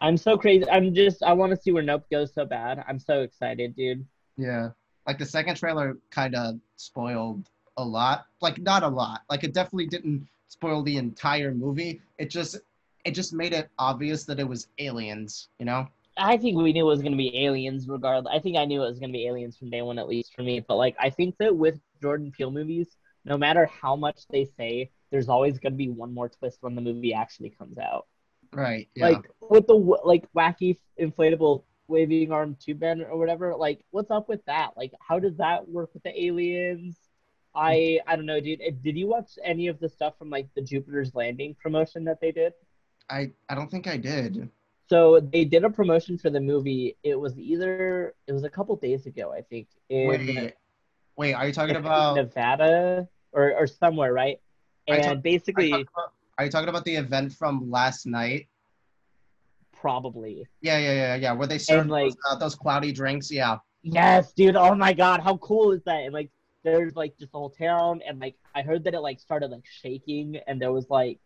i'm so crazy. I'm just i want to see where nope goes so bad. I'm so excited dude yeah like the second trailer kind of spoiled a lot like not a lot like it definitely didn't spoil the entire movie it just it just made it obvious that it was aliens you know I think we knew it was going to be aliens regardless. I think I knew it was going to be aliens from day one, at least for me. But like, I think that with Jordan Peele movies, no matter how much they say, there's always going to be one more twist when the movie actually comes out. right yeah Like with the like wacky inflatable waving arm tube man or whatever. Like, what's up with that? Like, how does that work with the aliens? I I don't know, dude. Did you watch any of the stuff from like the Jupiter's Landing promotion that they did? i i don't think i did So they did a promotion for the movie. It was either it was a couple days ago, I think, in wait wait are you talking about Nevada or or somewhere, right? And talk- basically, you, talking about, are you talking about the event from last night? Probably Yeah, yeah, yeah, yeah. Where they served like- those, uh, those cloudy drinks. Yeah, yes, dude. Oh my god, how cool is that? And like, there's like just the whole town, and like I heard that it like started like shaking, and there was like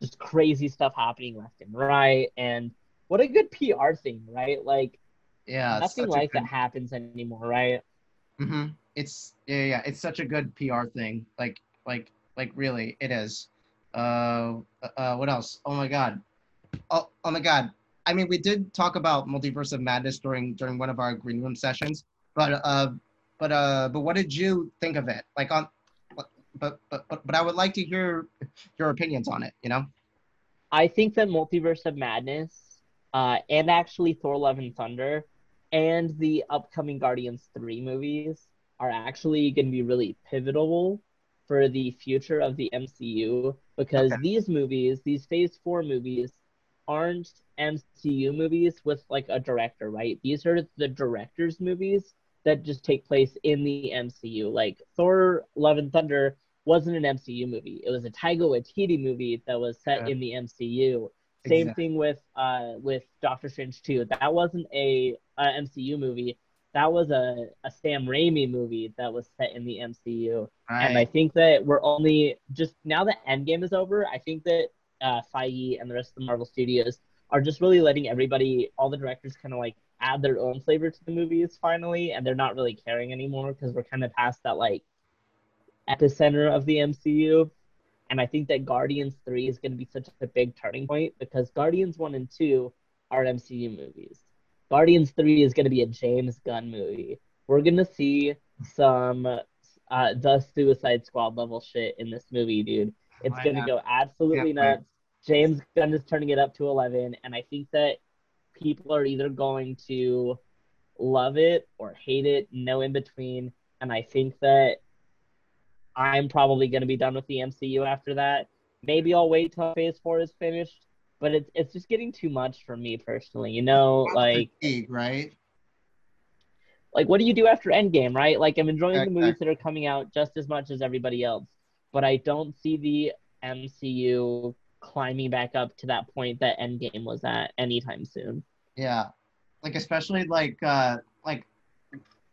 just crazy stuff happening left and right, and what a good PR thing, right? Like yeah. nothing like good- that happens anymore, right? hmm It's yeah, yeah. It's such a good PR thing. Like, like, like, really, it is. Uh, uh, what else? Oh my god. Oh, oh my god. I mean, we did talk about Multiverse of Madness during during one of our green room sessions, but uh, but uh, but what did you think of it? Like on, but but but but, I would like to hear your opinions on it. You know? I think that Multiverse of Madness, uh, and actually Thor: Love and Thunder, and the upcoming Guardians Three movies are actually going to be really pivotal for the future of the MCU because Okay. these movies, these Phase Four movies, aren't MCU movies with like a director, right? These are the director's movies that just take place in the MCU. Like Thor: Love and Thunder wasn't an MCU movie. It was a Taika Waititi movie that was set Yeah. in the MCU. Same Exactly. thing with uh with Doctor Strange 2. That wasn't a, a MCU movie. That was a, a Sam Raimi movie that was set in the MCU. And I think that we're only just now that Endgame is over, I think that uh, Feige and the rest of the Marvel Studios are just really letting everybody, all the directors, kind of like add their own flavor to the movies finally, and they're not really caring anymore because we're kind of past that like epicenter of the MCU. And I think that Guardians 3 is going to be such a big turning point because Guardians 1 and 2 are MCU movies. Guardians 3 is going to be a James Gunn movie. We're going to see some uh, the Suicide Squad level shit in this movie, dude. It's going to go absolutely nuts. James Gunn is turning it up to 11, and I think that people are either going to love it or hate it, no in between. And I think that I'm probably going to be done with the MCU after that. Maybe I'll wait till Phase Four is finished, but it's it's just getting too much for me personally. You know, like Fatigue, right? like what do you do after Endgame, right? Like I'm enjoying the movies that are coming out just as much as everybody else, but I don't see the MCU climbing back up to that point that Endgame was at anytime soon. Yeah, like especially like uh like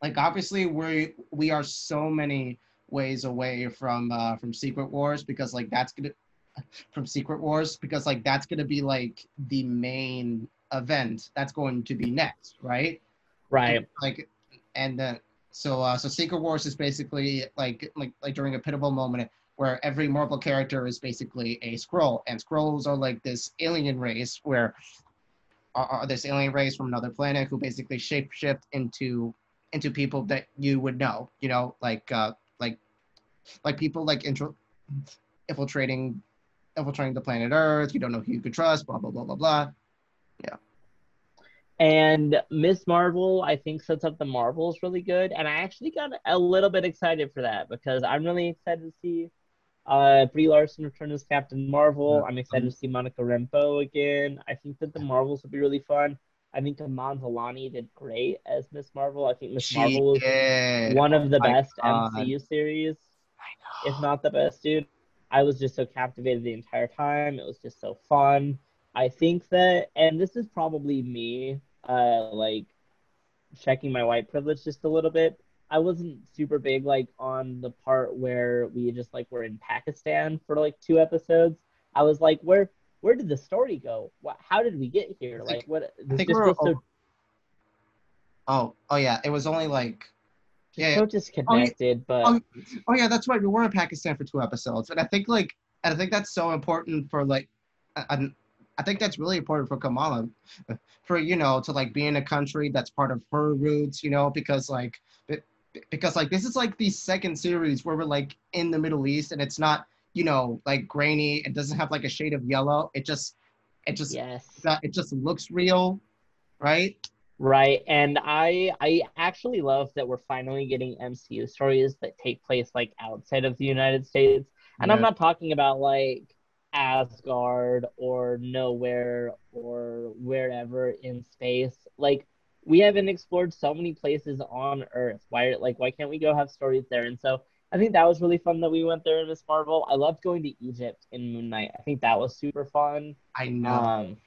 like obviously we we are so many ways away from uh from Secret Wars because like that's gonna from Secret Wars because like that's gonna be like the main event that's going to be next, right? Right. Like and uh, so uh so Secret Wars is basically like like like during a pivotal moment where every Marvel character is basically a Skrull and Skrulls are like this alien race where are, are this alien race from another planet who basically shapeshift into into people that you would know. You know, like uh, like like people like intro infiltrating infiltrating the planet Earth. You don't know who you could trust. Blah blah blah blah blah. Yeah. And Miss Marvel, I think, sets up the Marvels really good. And I actually got a little bit excited for that because I'm really excited to see uh, Brie Larson return as Captain Marvel. I'm excited to see Monica Rambeau again. I think that the Marvels will be really fun. I think Iman Vellani did great as Miss Marvel. I think Miss Marvel was did. one of the Oh best God. MCU series, if not the best, dude. I was just so captivated the entire time. It was just so fun. I think that, and this is probably me, uh, like checking my white privilege just a little bit. I wasn't super big like on the part where we just like were in Pakistan for like two episodes. I was like, where where did the story go? What, how did we get here? Like what? I think just we're. so, Oh, oh yeah. It was only like. Yeah. so disconnected, but oh, Oh yeah, that's right. We were in Pakistan for two episodes, and I think like, and I think that's so important for like, I, I- think that's really important for Kamala, for you know to like be in a country that's part of her roots, you know, because like, because like this is like the second series where we're like in the Middle East, and it's not you know like grainy. It doesn't have like a shade of yellow. It just, it just, yes. it just looks real, right? Right, and I I actually love that we're finally getting MCU stories that take place like outside of the United States. And I'm not talking about like Asgard or Knowhere or wherever in space. Like we haven't explored so many places on Earth. Why like why can't we go have stories there? And so I think that was really fun that we went there in Miss Marvel. I loved going to Egypt in Moon Knight. I think that was super fun. I know. Um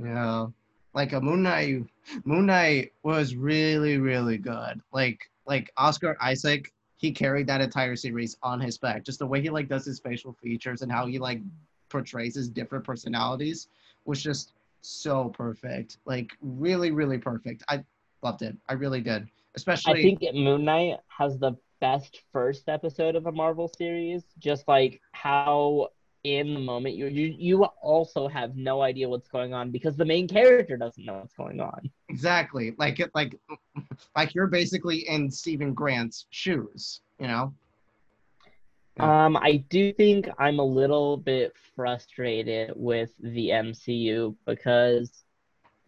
Yeah. Like a Moon Knight Moon Knight was really, really good. Like like Oscar Isaac, he carried that entire series on his back. Just the way he like does his facial features and how he like portrays his different personalities was just so perfect. Like really, really perfect. I loved it. I really did. Especially I think Moon Knight has the best first episode of a Marvel series. Just like how in the moment you you you also have no idea what's going on because the main character doesn't know what's going on. exactly like it like like you're basically in Steven Grant's shoes, you know? Um, I do think I'm a little bit frustrated with the MCU because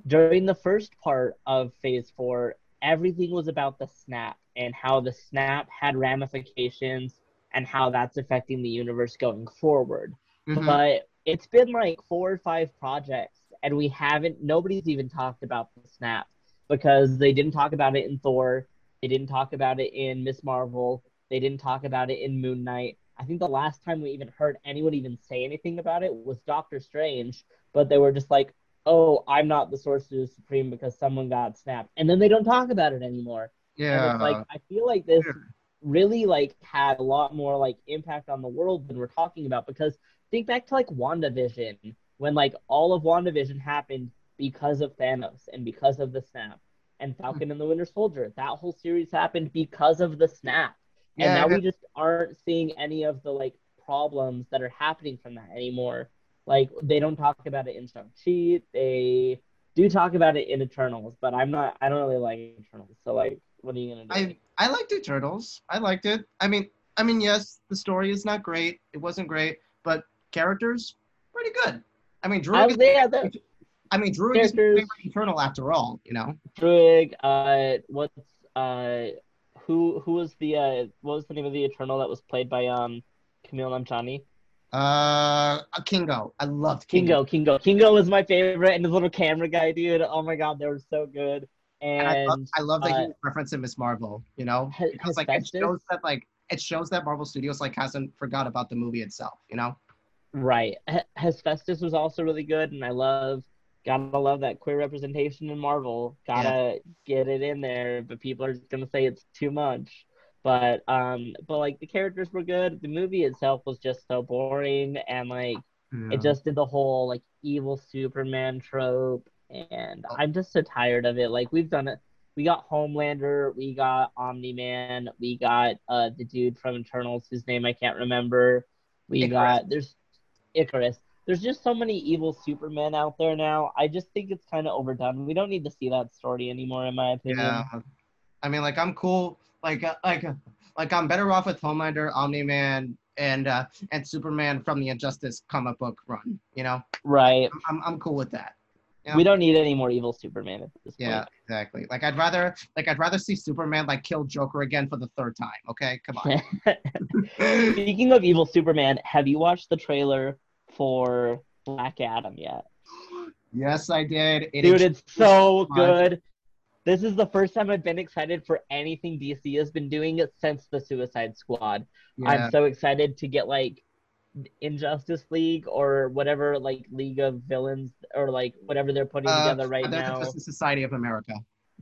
during the first part of Phase Four, everything was about the snap and how the snap had ramifications and how that's affecting the universe going forward. Mhm. but it's been like four or five projects and we haven't nobody's even talked about the snap because they didn't talk about it in thor they didn't talk about it in miss marvel they didn't talk about it in moon knight i think the last time we even heard anyone even say anything about it was doctor strange but they were just like oh i'm not the sorcerer supreme because someone got snapped and then they don't talk about it anymore and yeah. it's like i feel like this really like had a lot more like impact on the world than we're talking about because think back to like WandaVision when like all of WandaVision happened because of Thanos and because of the snap and hmm. Falcon and the Winter Soldier. That whole series happened because of the snap. And Yeah, now we just aren't seeing any of the like problems that are happening from that anymore. Like they don't talk about it in Shang-Chi. They do talk about it in Eternals, but I'm not I don't really like Eternals. So like what are you gonna do? I I liked Turtles. I liked it. I mean, I mean, yes, the story is not great. It wasn't great, but characters pretty good. I mean, Drew. I was there. The, I mean, Drew is my characters- favorite Eternal after all. You know. Druig, uh, what's uh, who who was the uh, what was the name of the Eternal that was played by um, Kumail Nanjiani? Uh, Kingo. I loved Kingo. Kingo, Kingo, Kingo was my favorite, and his little camera guy, dude. Oh my god, they were so good. And I love, I love that uh, he was referencing Miss Marvel. You know, because like it shows that like it shows that Marvel Studios like hasn't forgot about the movie itself. You know. right, He- Hephaestus was also really good, and I love. Gotta love that queer representation in Marvel. Gotta get it in there, but people are just gonna say it's too much. But um, but like the characters were good. The movie itself was just so boring, and like it just did the whole like evil Superman trope, and I'm just so tired of it. Like we've done it. We got Homelander, we got Omni Man, we got uh the dude from Eternals whose name I can't remember. We Icarus. got there's Icarus. There's just so many evil Supermen out there now. I just think it's kind of overdone. We don't need to see that story anymore, in my opinion. Yeah. I mean, like I'm cool. Like uh, like uh, like I'm better off with Homelander, Omni Man, and uh, and Superman from the Injustice comic book run. You know, Right. I'm I'm, cool with that. Yeah. We don't need any more evil Superman at this point. Yeah, exactly. Like I'd rather like I'd rather see Superman like kill Joker again for the third time. Okay, come on. Speaking of evil Superman, have you watched the trailer for Black Adam yet? yes, I did. It Dude, it's so good. This is the first time I've been excited for anything DC has been doing since the Suicide Squad. yeah. I'm so excited to get like Injustice League or whatever like League of Villains or like whatever they're putting Uh, together right now. Justice Society of America.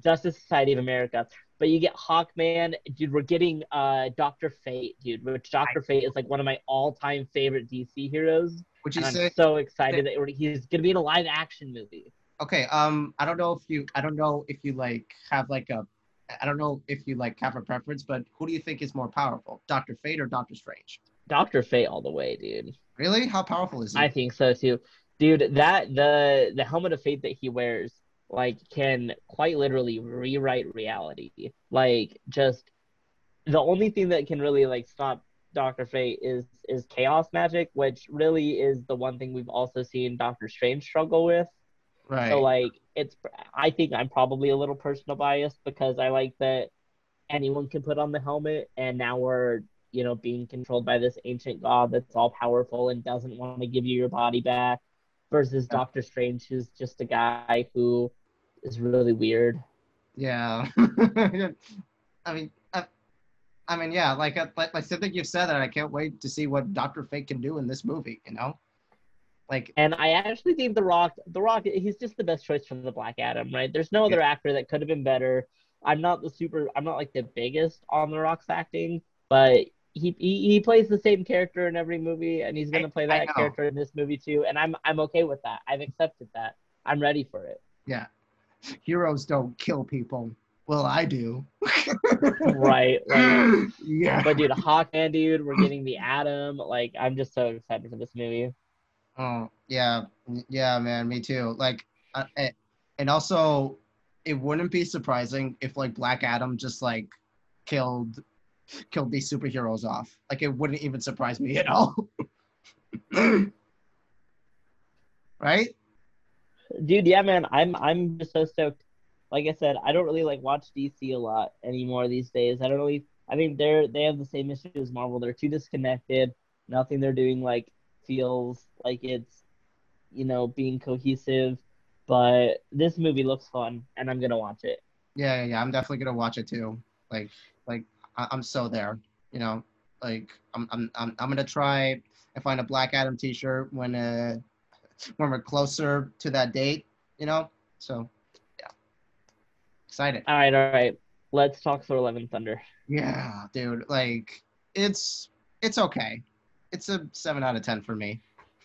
Justice Society of America. But you get Hawkman, dude. We're getting uh Doctor Fate, dude. Which Doctor Fate is like one of my all-time favorite DC heroes, Would you say? I'm so excited that we're- he's gonna be in a live-action movie. Okay. Um, I don't know if you. I don't know if you like have like a. I don't know if you like have a preference, but who do you think is more powerful, Doctor Fate or Doctor Strange? Doctor Fate all the way, dude. Really? How powerful is he? I think so too, dude. That the the helmet of fate that he wears, like, can quite literally rewrite reality. Like, just the only thing that can really like stop Doctor Fate is is chaos magic, which really is the one thing we've also seen Doctor Strange struggle with. right. So like, it's I think I'm probably a little personal bias because I like that anyone can put on the helmet, and now we're you know being controlled by this ancient god that's all powerful and doesn't want to give you your body back, versus Yeah. Doctor Strange, who's just a guy who is really weird. Yeah. I mean, I, I mean, yeah. Like, uh, like, like something you've said that I can't wait to see what Doctor Fate can do in this movie. You know, like, And I actually think The Rock, The Rock, he's just the best choice for the Black Adam, right? There's no other actor that could have been better. I'm not the super, I'm not like the biggest on The Rock's acting, but he he, he plays the same character in every movie, and he's gonna play that character in this movie too. And I'm I'm okay with that. I've accepted that. I'm ready for it. yeah, heroes don't kill people. Well, I do. Right, right. yeah. But dude, Hawkman, dude, we're getting the Atom. Like, I'm just so excited for this movie. Oh yeah, yeah, man, me too. Like, uh, eh, and also, it wouldn't be surprising if like Black Adam just like killed killed these superheroes off. Like, it wouldn't even surprise me at all. right? Dude, yeah, man, I'm I'm just so stoked. Like I said, I don't really like watch DC a lot anymore these days. I don't really. I mean, they're they have the same issue as Marvel. They're too disconnected. Nothing they're doing like feels like it's, you know, being cohesive. But this movie looks fun, and I'm gonna watch it. Yeah, yeah. I'm definitely gonna watch it too. Like, like I- I'm so there. You know, like I'm, I'm, I'm, I'm gonna try and find a Black Adam T-shirt when, uh, when we're closer to that date. You know, so yeah, excited. All right, all right. Let's talk Thor: Love and Thunder. Yeah, dude. Like, it's, it's okay. It's a seven out of ten for me.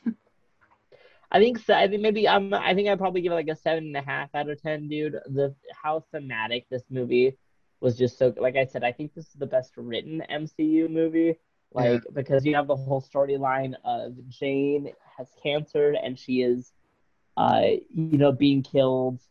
I think so. I think maybe I'm. I think I'd probably give it like a seven and a half out of ten, dude. The how thematic this movie was just so. Like I said, I think this is the best written MCU movie. Like because you have the whole storyline of Jane has cancer and she is, uh, you know, being killed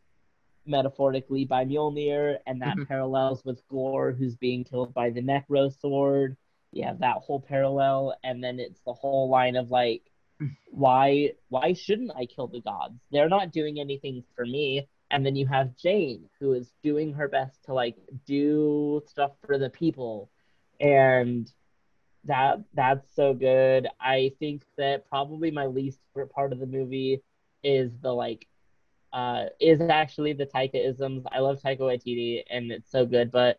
metaphorically by Mjolnir, and that Mhm. parallels with Gorr, who's being killed by the Necro Sword. You have that whole parallel, and then it's the whole line of like why why shouldn't I kill the gods? They're not doing anything for me. And then you have Jane who is doing her best to like do stuff for the people. And that that's so good. I think that probably my least favorite part of the movie is the like uh is actually the Taika isms. I love Taika Waititi and it's so good, but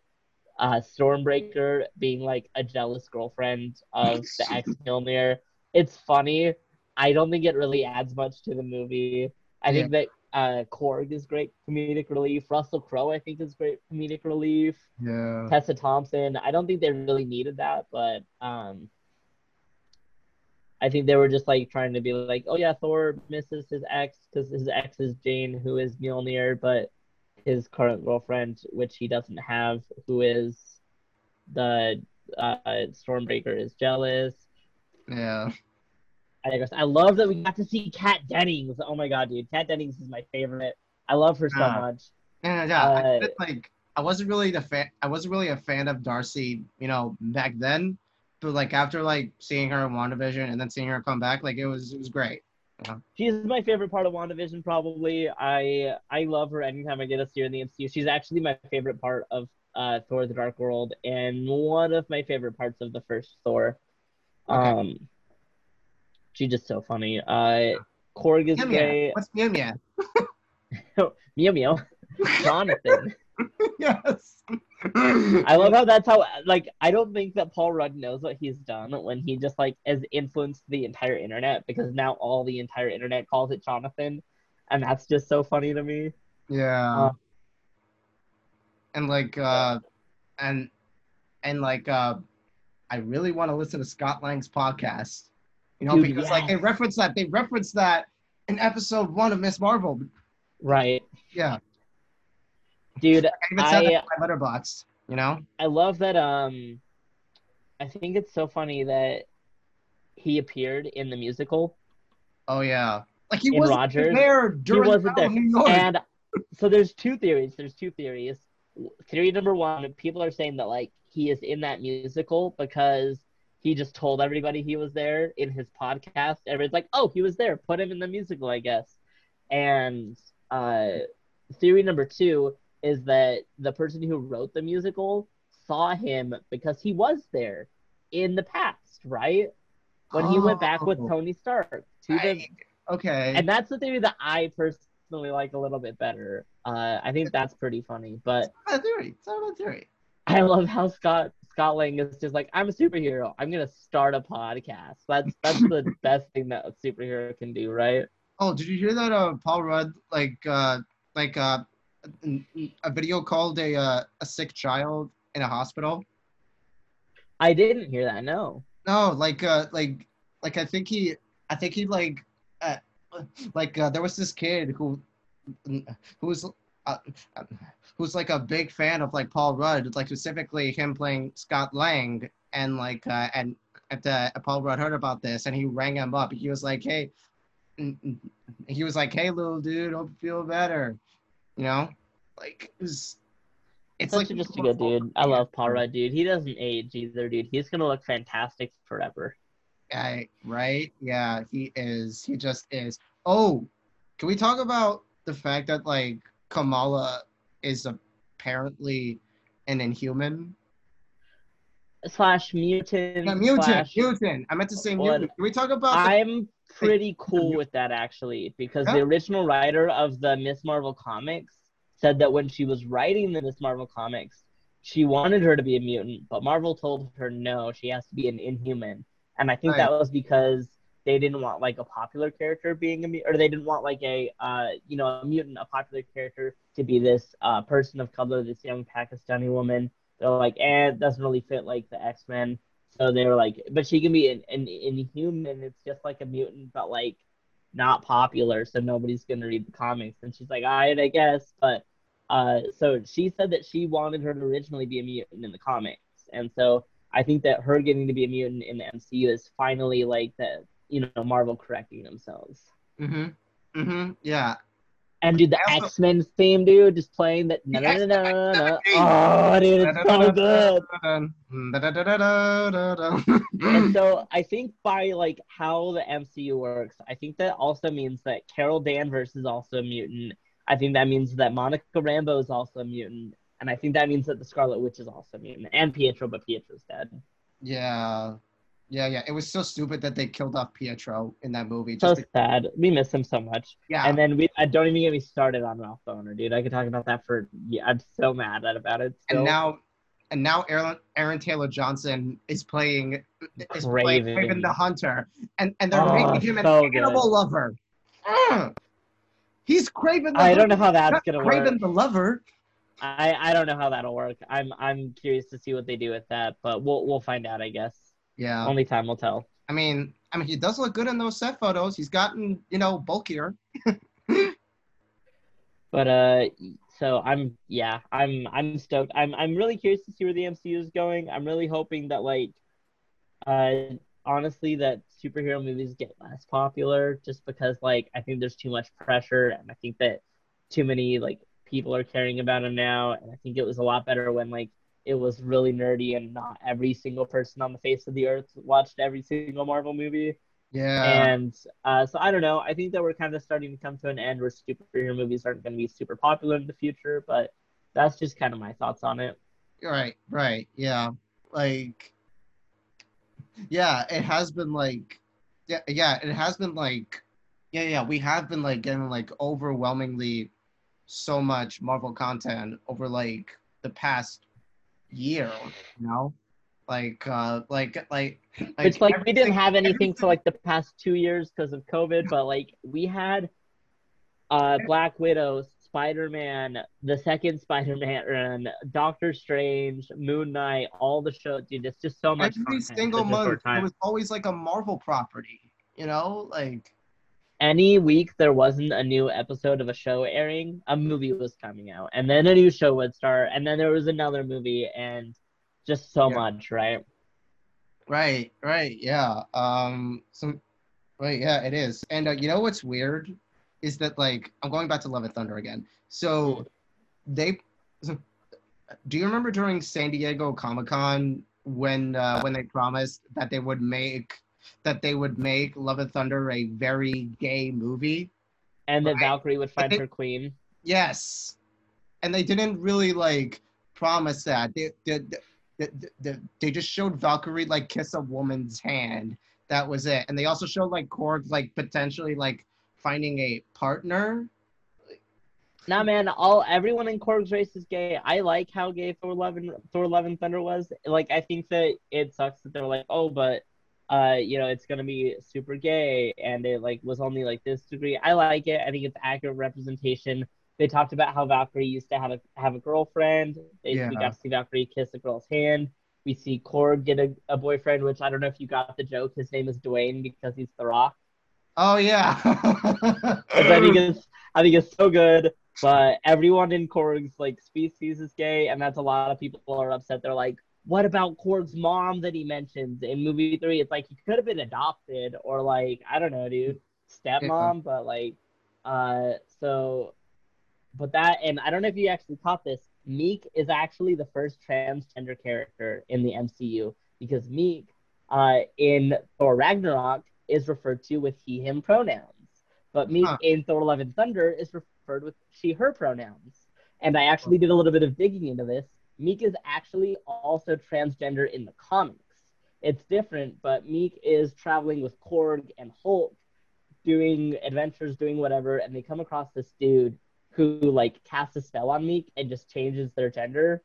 uh Stormbreaker being like a jealous girlfriend of the ex Mjolnir it's funny. I don't think it really adds much to the movie. I think that uh, Korg is great comedic relief. Russell Crowe, I think, is great comedic relief. Yeah. Tessa Thompson, I don't think they really needed that, but um, I think they were just like trying to be like, oh yeah, Thor misses his ex because his ex is Jane, who is Mjolnir, but his current girlfriend, which he doesn't have, who is the uh, Stormbreaker, is jealous. Yeah. I guess I love that we got to see Kat Dennings. Oh my god, dude, Kat Dennings is my favorite. I love her so Ah. much. Yeah, yeah. I Uh, did, like I wasn't really the fan. I wasn't really a fan of Darcy, you know, back then. But like after like seeing her in WandaVision and then seeing her come back, like it was it was great. She's my favorite part of WandaVision, probably. I I love her anytime I get to see her in the MCU. She's actually my favorite part of uh, Thor: The Dark World, and one of my favorite parts of the first Thor. Okay. Um, she's just so funny. Uh, Korg is Meow Meow. great. What's Meow Meow? Meow meow. Jonathan. yes. I love how that's how like I don't think that Paul Rudd knows what he's done when he just like has influenced the entire internet because now all the entire internet calls it Jonathan, and that's just so funny to me. Yeah. Uh, and like uh and and like uh I really want to listen to Scott Lang's podcast. You know, Dude, because like they reference that they reference that in episode one of Miss Marvel. Right, Yeah. dude. I even said that I- in my Letterboxd, you know? I love that. Um, I think it's so funny that he appeared in the musical, Oh yeah. Like he wasn't Rogers, there during wasn't Battle of there. New York. and so there's two theories. There's two theories. Theory number one: people are saying that like he is in that musical because he just told everybody he was there in his podcast. Everybody's like, "Oh, he was there. Put him in the musical, I guess." And uh, theory number two is that the person who wrote the musical saw him because he was there in the past, right? When he went back with Oh. Tony Stark to the I- okay. and that's the theory that I personally like a little bit better. Uh, I think that's pretty funny, but It's not a theory. It's not a theory. I love how Scott Scott Lang is just like, I'm a superhero. I'm gonna start a podcast. That's that's the best thing that a superhero can do, right? Oh, did you hear that? Uh, Paul Rudd, like, uh, like, uh, a video called a uh, a sick child in a hospital. I didn't hear that. No. No, like, uh, like, like I think he, I think he like, uh, like uh, there was this kid who, who was, uh, who's like a big fan of like Paul Rudd, like specifically him playing Scott Lang, and like, uh, and at the Paul Rudd heard about this, and he rang him up. He was like, hey, he was like, hey, little dude, hope you feel better, you know, like it was. It's Such like just a good dude. I love Paul Rudd, dude. He doesn't age either, dude. He's gonna look fantastic forever. I, right? Yeah, he is. He just is. Oh, can we talk about the fact that like Kamala is apparently an inhuman? Slash mutant. Yeah, mutant, slash- mutant. I meant to say What? mutant. Can we talk about? the- I'm pretty cool with that actually because Yeah. the original writer of the Miss Marvel comics said that when she was writing the Miss Marvel comics, she wanted her to be a mutant, but Marvel told her no, she has to be an inhuman. And I think that was because they didn't want like a popular character being a mutant, or they didn't want like a uh, you know, a mutant, a popular character to be this uh, person of color, this young Pakistani woman. They're like, eh, it doesn't really fit like the X Men. So they were like, but she can be an, an inhuman. It's just like a mutant, but like not popular, so nobody's gonna read the comics. And she's like, all right, I guess. But uh, so she said that she wanted her to originally be a mutant in the comics, and so I think that her getting to be a mutant in the MCU is finally like the you know Marvel correcting themselves. Mhm. Mhm. Yeah. And dude, the also- X Men theme, dude, just playing that. Na- na- na- na- na- X-Men theme. Oh, dude, it's so good. and so I think by like how the MCU works, I think that also means that Carol Danvers is also a mutant. I think that means that Monica Rambeau is also a mutant, and I think that means that the Scarlet Witch is also a mutant, and Pietro, but Pietro's dead. yeah. Yeah, yeah. It was so stupid that they killed off Pietro in that movie. So to- sad. We miss him so much. yeah. And then we, I don't even get me started on Ralph Bohner, dude. I could talk about that for. Yeah, I'm so mad at about it. Still. and now and now Aaron, Aaron Taylor Johnson is playing is playing Kraven. Kraven the Hunter, and and they're Oh, making him an so good. animal lover. Mm. He's Kraven. The I don't know how that's gonna Kraven work. the lover. I, I don't know how that'll work. I'm I'm curious to see what they do with that, but we'll we'll find out, I guess. Yeah, Only time will tell. I mean, I mean, he does look good in those set photos. He's gotten you know bulkier. But uh, so I'm yeah, I'm I'm stoked. I'm I'm really curious to see where the MCU is going. I'm really hoping that like, uh, honestly, that superhero movies get less popular just because like I think there's too much pressure and I think that too many like people are caring about him now, and I think it was a lot better when like it was really nerdy and not every single person on the face of the earth watched every single Marvel movie. Yeah. And uh, so I don't know. I think that we're kind of starting to come to an end where superhero movies aren't going to be super popular in the future, but that's just kind of my thoughts on it. Right, right. Yeah. Like yeah, it has been like yeah, yeah, it has been like yeah, yeah, we have been like getting like overwhelmingly so much Marvel content over like the past year, you know? Like uh like like like it's like we didn't have anything for like the past two years because of COVID, but like we had uh Black Widow, Spider Man, the second Spider Man, run, Doctor Strange, Moon Knight, all the shows. Dude, it's just so much. Every single month, it was always like a Marvel property. You know, like any week there wasn't a new episode of a show airing, a movie was coming out, and then a new show would start, and then there was another movie, and just so yeah. much, right? Right, right, yeah. Um, some, right, yeah, it is. And uh, you know what's weird is that like I'm going back to Love and Thunder again. So they, do you remember during San Diego Comic Con when uh, when they promised that they would make that they would make Love and Thunder a very gay movie? And that right? Valkyrie would find they, her queen. Yes, and they didn't really like promise that. They, they, they, they, they just showed Valkyrie like kiss a woman's hand. That was it. And they also showed like Korg like potentially like finding a partner. Nah, man. All everyone in Korg's race is gay. I like how gay Thor Love and Thor Love and Thunder was. Like, I think that it sucks that they're like, oh, but uh, you know, it's gonna be super gay, and it like was only like this degree. I like it. I think it's accurate representation. They talked about how Valkyrie used to have a have a girlfriend. They, yeah. We got to see Valkyrie kiss a girl's hand. We see Korg get a, a boyfriend, which I don't know if you got the joke. His name is Dwayne because he's The Rock. Oh yeah. I think it's I think it's so good. But everyone in Korg's like species is gay, and that's a lot of people are upset. They're like, what about Korg's mom that he mentions in movie three? It's like he could have been adopted or like I don't know, dude, stepmom. Yeah. But like, uh, so, but that and I don't know if you actually caught this. Miek is actually the first transgender character in the MCU because Miek, uh, in Thor Ragnarok is referred to with he him pronouns, but Miek huh. in Thor Love and Thunder is referred with she her pronouns. And I actually did a little bit of digging into this Miek is actually also transgender in the comics. It's different, but Miek is traveling with Korg and Hulk, doing adventures, doing whatever, and they come across this dude who like casts a spell on Miek and just changes their gender.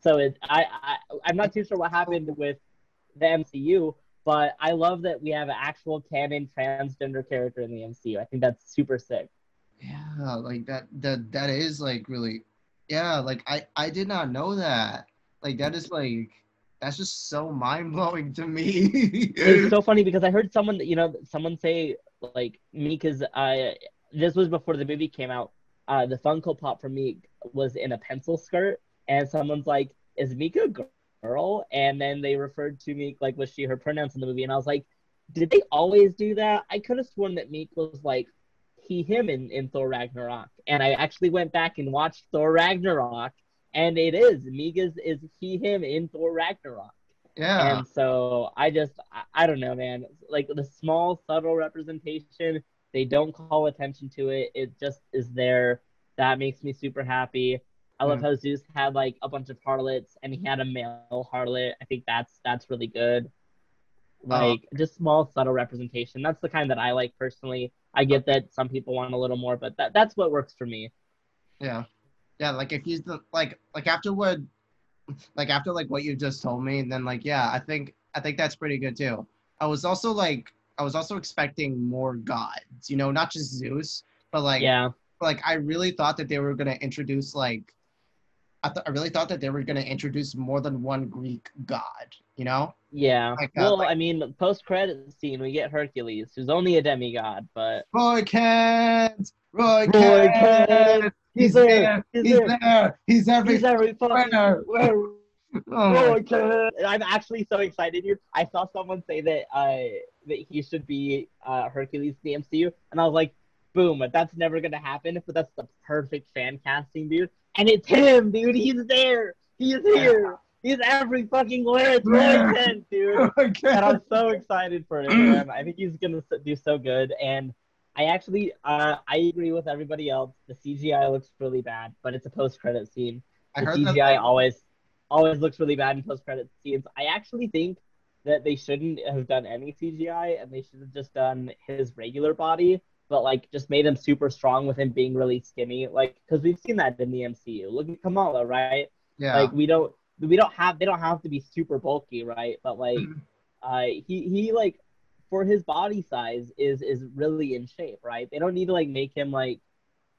So it, I, I, I'm not too sure what happened with the MCU, but I love that we have an actual canon transgender character in the MCU. I think that's super sick. Yeah, like that, that, that is like really yeah, like I I did not know that. Like that is like that's just so mind blowing to me. it's so funny because I heard someone you know someone say like me because I this was before the movie came out. Uh, the Funko Pop for me was in a pencil skirt, and someone's like, "Is Mika a girl?" And then they referred to me like, "Was she her pronouns in the movie?" And I was like, "Did they always do that?" I could have sworn that Miek was like he him in, in Thor Ragnarok. And I actually went back and watched Thor Ragnarok, and it is Migas is he him in Thor Ragnarok. Yeah. And so I just I, I don't know, man. Like the small subtle representation, they don't call attention to it. It just is there. That makes me super happy. I love mm. how Zeus had like a bunch of harlots and he had a male harlot. I think that's that's really good. Like uh, just small subtle representation. That's the kind that I like personally. I get that some people want a little more, but that that's what works for me. Yeah, yeah. Like if he's the like like after what like after like what you just told me, then like yeah, I think I think that's pretty good too. I was also like I was also expecting more gods, you know, not just Zeus, but like yeah, like I really thought that they were gonna introduce like I, th- I really thought that they were gonna introduce more than one Greek god, you know? Yeah. Like, uh, well, like, I mean, post credit scene, we get Hercules, who's only a demigod, but Roy Kent, Roy, Roy Kent, he's, he's there, there. He's, he's there. there, he's every, he's every winner. Oh I'm actually so excited here. I saw someone say that uh that he should be uh Hercules in the MCU, and I was like, boom, that's never gonna happen. But that's the perfect fan casting, dude. And it's him, dude. He's there. He's here. He's every fucking where it's Roy Kent, dude. Okay. And I'm so excited for him. I think he's gonna do so good. And I actually, uh, I agree with everybody else. The CGI looks really bad, but it's a post-credit scene. The CGI that. always, always looks really bad in post-credit scenes. I actually think that they shouldn't have done any CGI, and they should have just done his regular body, but like just made him super strong with him being really skinny. Like, because we've seen that in the MCU. Look at Kamala, right? yeah. Like we don't we don't have they don't have to be super bulky, right? But like Mhm. uh he he like for his body size is is really in shape, right? They don't need to like make him like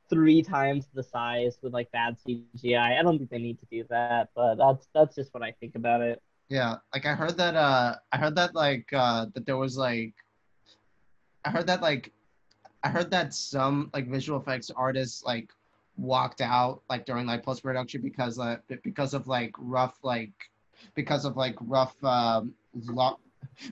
three times the size with like bad CGI. I don't think they need to do that, but that's that's just what I think about it. Yeah, like I heard that uh I heard that like uh that there was like I heard that like I heard that some like visual effects artists like walked out like during like post production because uh because of like rough like because of like rough um lo-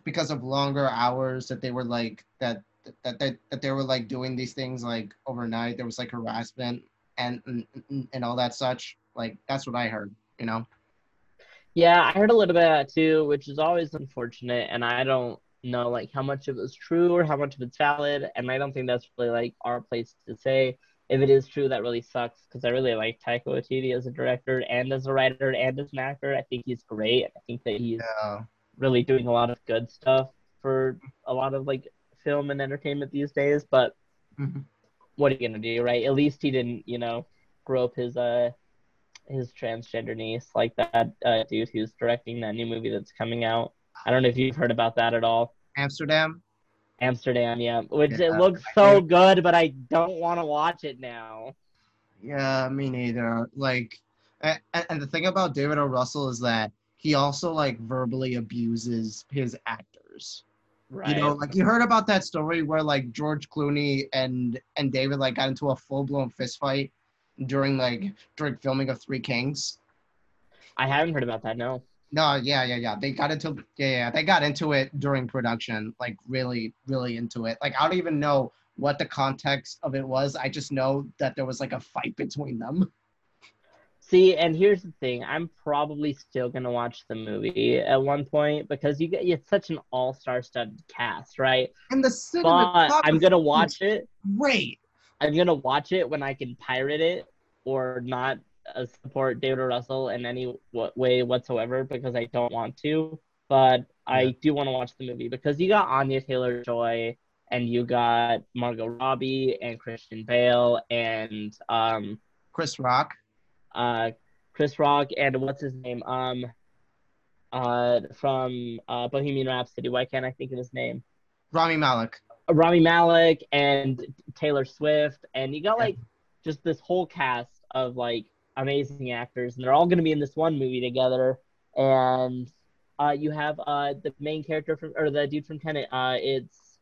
because of longer hours that they were like that that that, that they were like doing these things like overnight there was like harassment and and, and all that such. Like that's what I heard you know? Yeah, I heard a little bit of that too, which is always unfortunate, and I don't know like how much of it's true or how much of it's valid, and I don't think that's really like our place to say. If it is true, that really sucks because I really like Taika Waititi as a director and as a writer and as an actor. I think he's great. I think that he's yeah really doing a lot of good stuff for a lot of like film and entertainment these days. But Mhm. what are you gonna do, right? At least he didn't, you know, grow up his uh his transgender niece like that uh, dude who's directing that new movie that's coming out. I don't know if you've heard about that at all. Amsterdam Amsterdam, yeah, which Yeah, it looks so good, but I don't want to watch it now. Yeah, me neither. Like, and, and the thing about David O. Russell is that he also like verbally abuses his actors. Right. You know, like you heard about that story where like George Clooney and and David like got into a full blown fist fight during like during filming of Three Kings. I haven't heard about that. No. No, yeah, yeah, yeah. They got into yeah, yeah, they got into it during production, like really, really into it. Like I don't even know what the context of it was. I just know that there was like a fight between them. See, and here's the thing: I'm probably still gonna watch the movie at one point because you get it's such an all-star studded cast, right? And the But I'm gonna watch it. Great. I'm gonna watch it when I can pirate it or not support David Russell in any w- way whatsoever because I don't want to. But I do want to watch the movie because you got Anya Taylor Joy and you got Margot Robbie and Christian Bale and um Chris Rock. uh Chris Rock and what's his name um uh from uh Bohemian Rhapsody. Why can't I think of his name? Rami Malek. Rami Malek and Taylor Swift, and you got Yeah. like just this whole cast of like amazing actors, and they're all gonna be in this one movie together. And uh, you have uh the main character from or the dude from Tenet. Uh, it's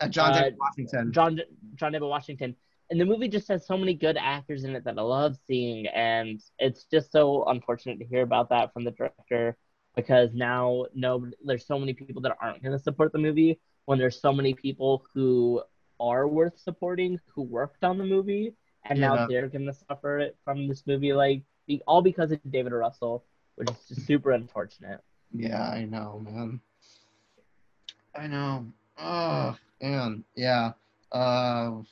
Uh, John Uh, David Washington. John John David Washington. And the movie just has so many good actors in it that I love seeing, and it's just so unfortunate to hear about that from the director because now no, there's so many people that aren't going to support the movie when there's so many people who are worth supporting who worked on the movie, and Yeah. now they're to suffer it from this movie, like all because of David Russell, which is just super unfortunate. Yeah, I know, man. I know. Oh, man. Yeah. Uh,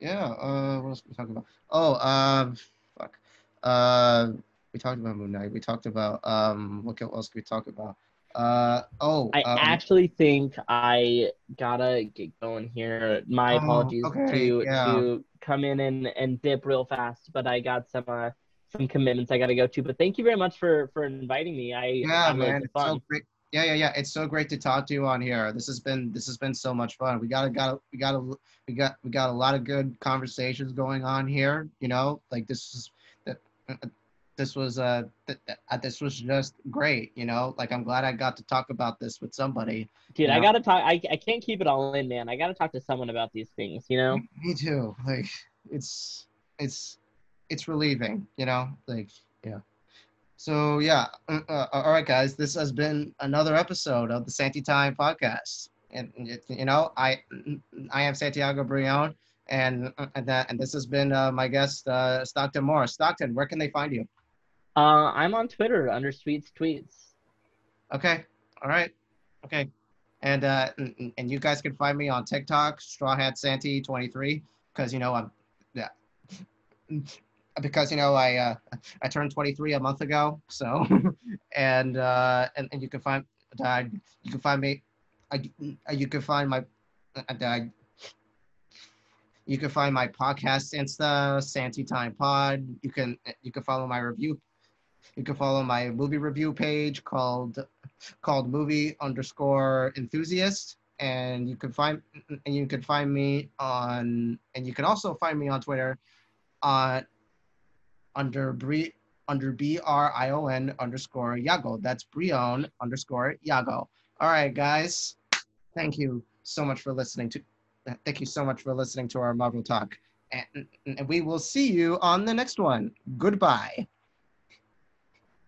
yeah. Uh, what else we talking about? Oh, uh, fuck. Uh, we talked about Moon Knight. We talked about um, what else could we talk about? Uh, oh, I um, actually think I gotta get going here. My Oh, apologies okay, to yeah. to come in and, and dip real fast, but I got some uh, some commitments I gotta go to. But thank you very much for for inviting me. I yeah, man. It's fun. so great. Yeah, yeah, yeah. It's so great to talk to you on here. This has been this has been so much fun. We got got we got a we got we got a lot of good conversations going on here. You know, like this is that this was uh, th- uh this was just great. You know, like I'm glad I got to talk about this with somebody. Dude, I gotta talk. I I can't keep it all in, man. I gotta talk to someone about these things. You know. Me too. Like it's it's it's relieving. You know, like yeah. So yeah, uh, uh, all right, guys. This has been another episode of the Santi Time podcast, and you know, I I am Santiago Brion, And and, that, and this has been uh, my guest, uh, Stockton Morris. Stockton, where can they find you? Uh, I'm on Twitter under Sweets Tweets. Okay. All right. Okay. And uh, and, and you guys can find me on TikTok, Straw Hat Santy 23, because you know I'm, yeah, because you know I uh, I turned 23 a month ago, so and uh, and and you can find uh, you can find me, I, you can find my, uh, you can find my podcast Insta Santy Time Pod. You can you can follow my review. You can follow my movie review page called called movie underscore enthusiast and you can find and you can find me on and you can also find me on twitter on under Bri under B R I O N underscore Yago. That's Brion underscore Yago. All right, guys. Thank you so much for listening to. Thank you so much for listening to our Marvel talk, and, and we will see you on the next one. Goodbye.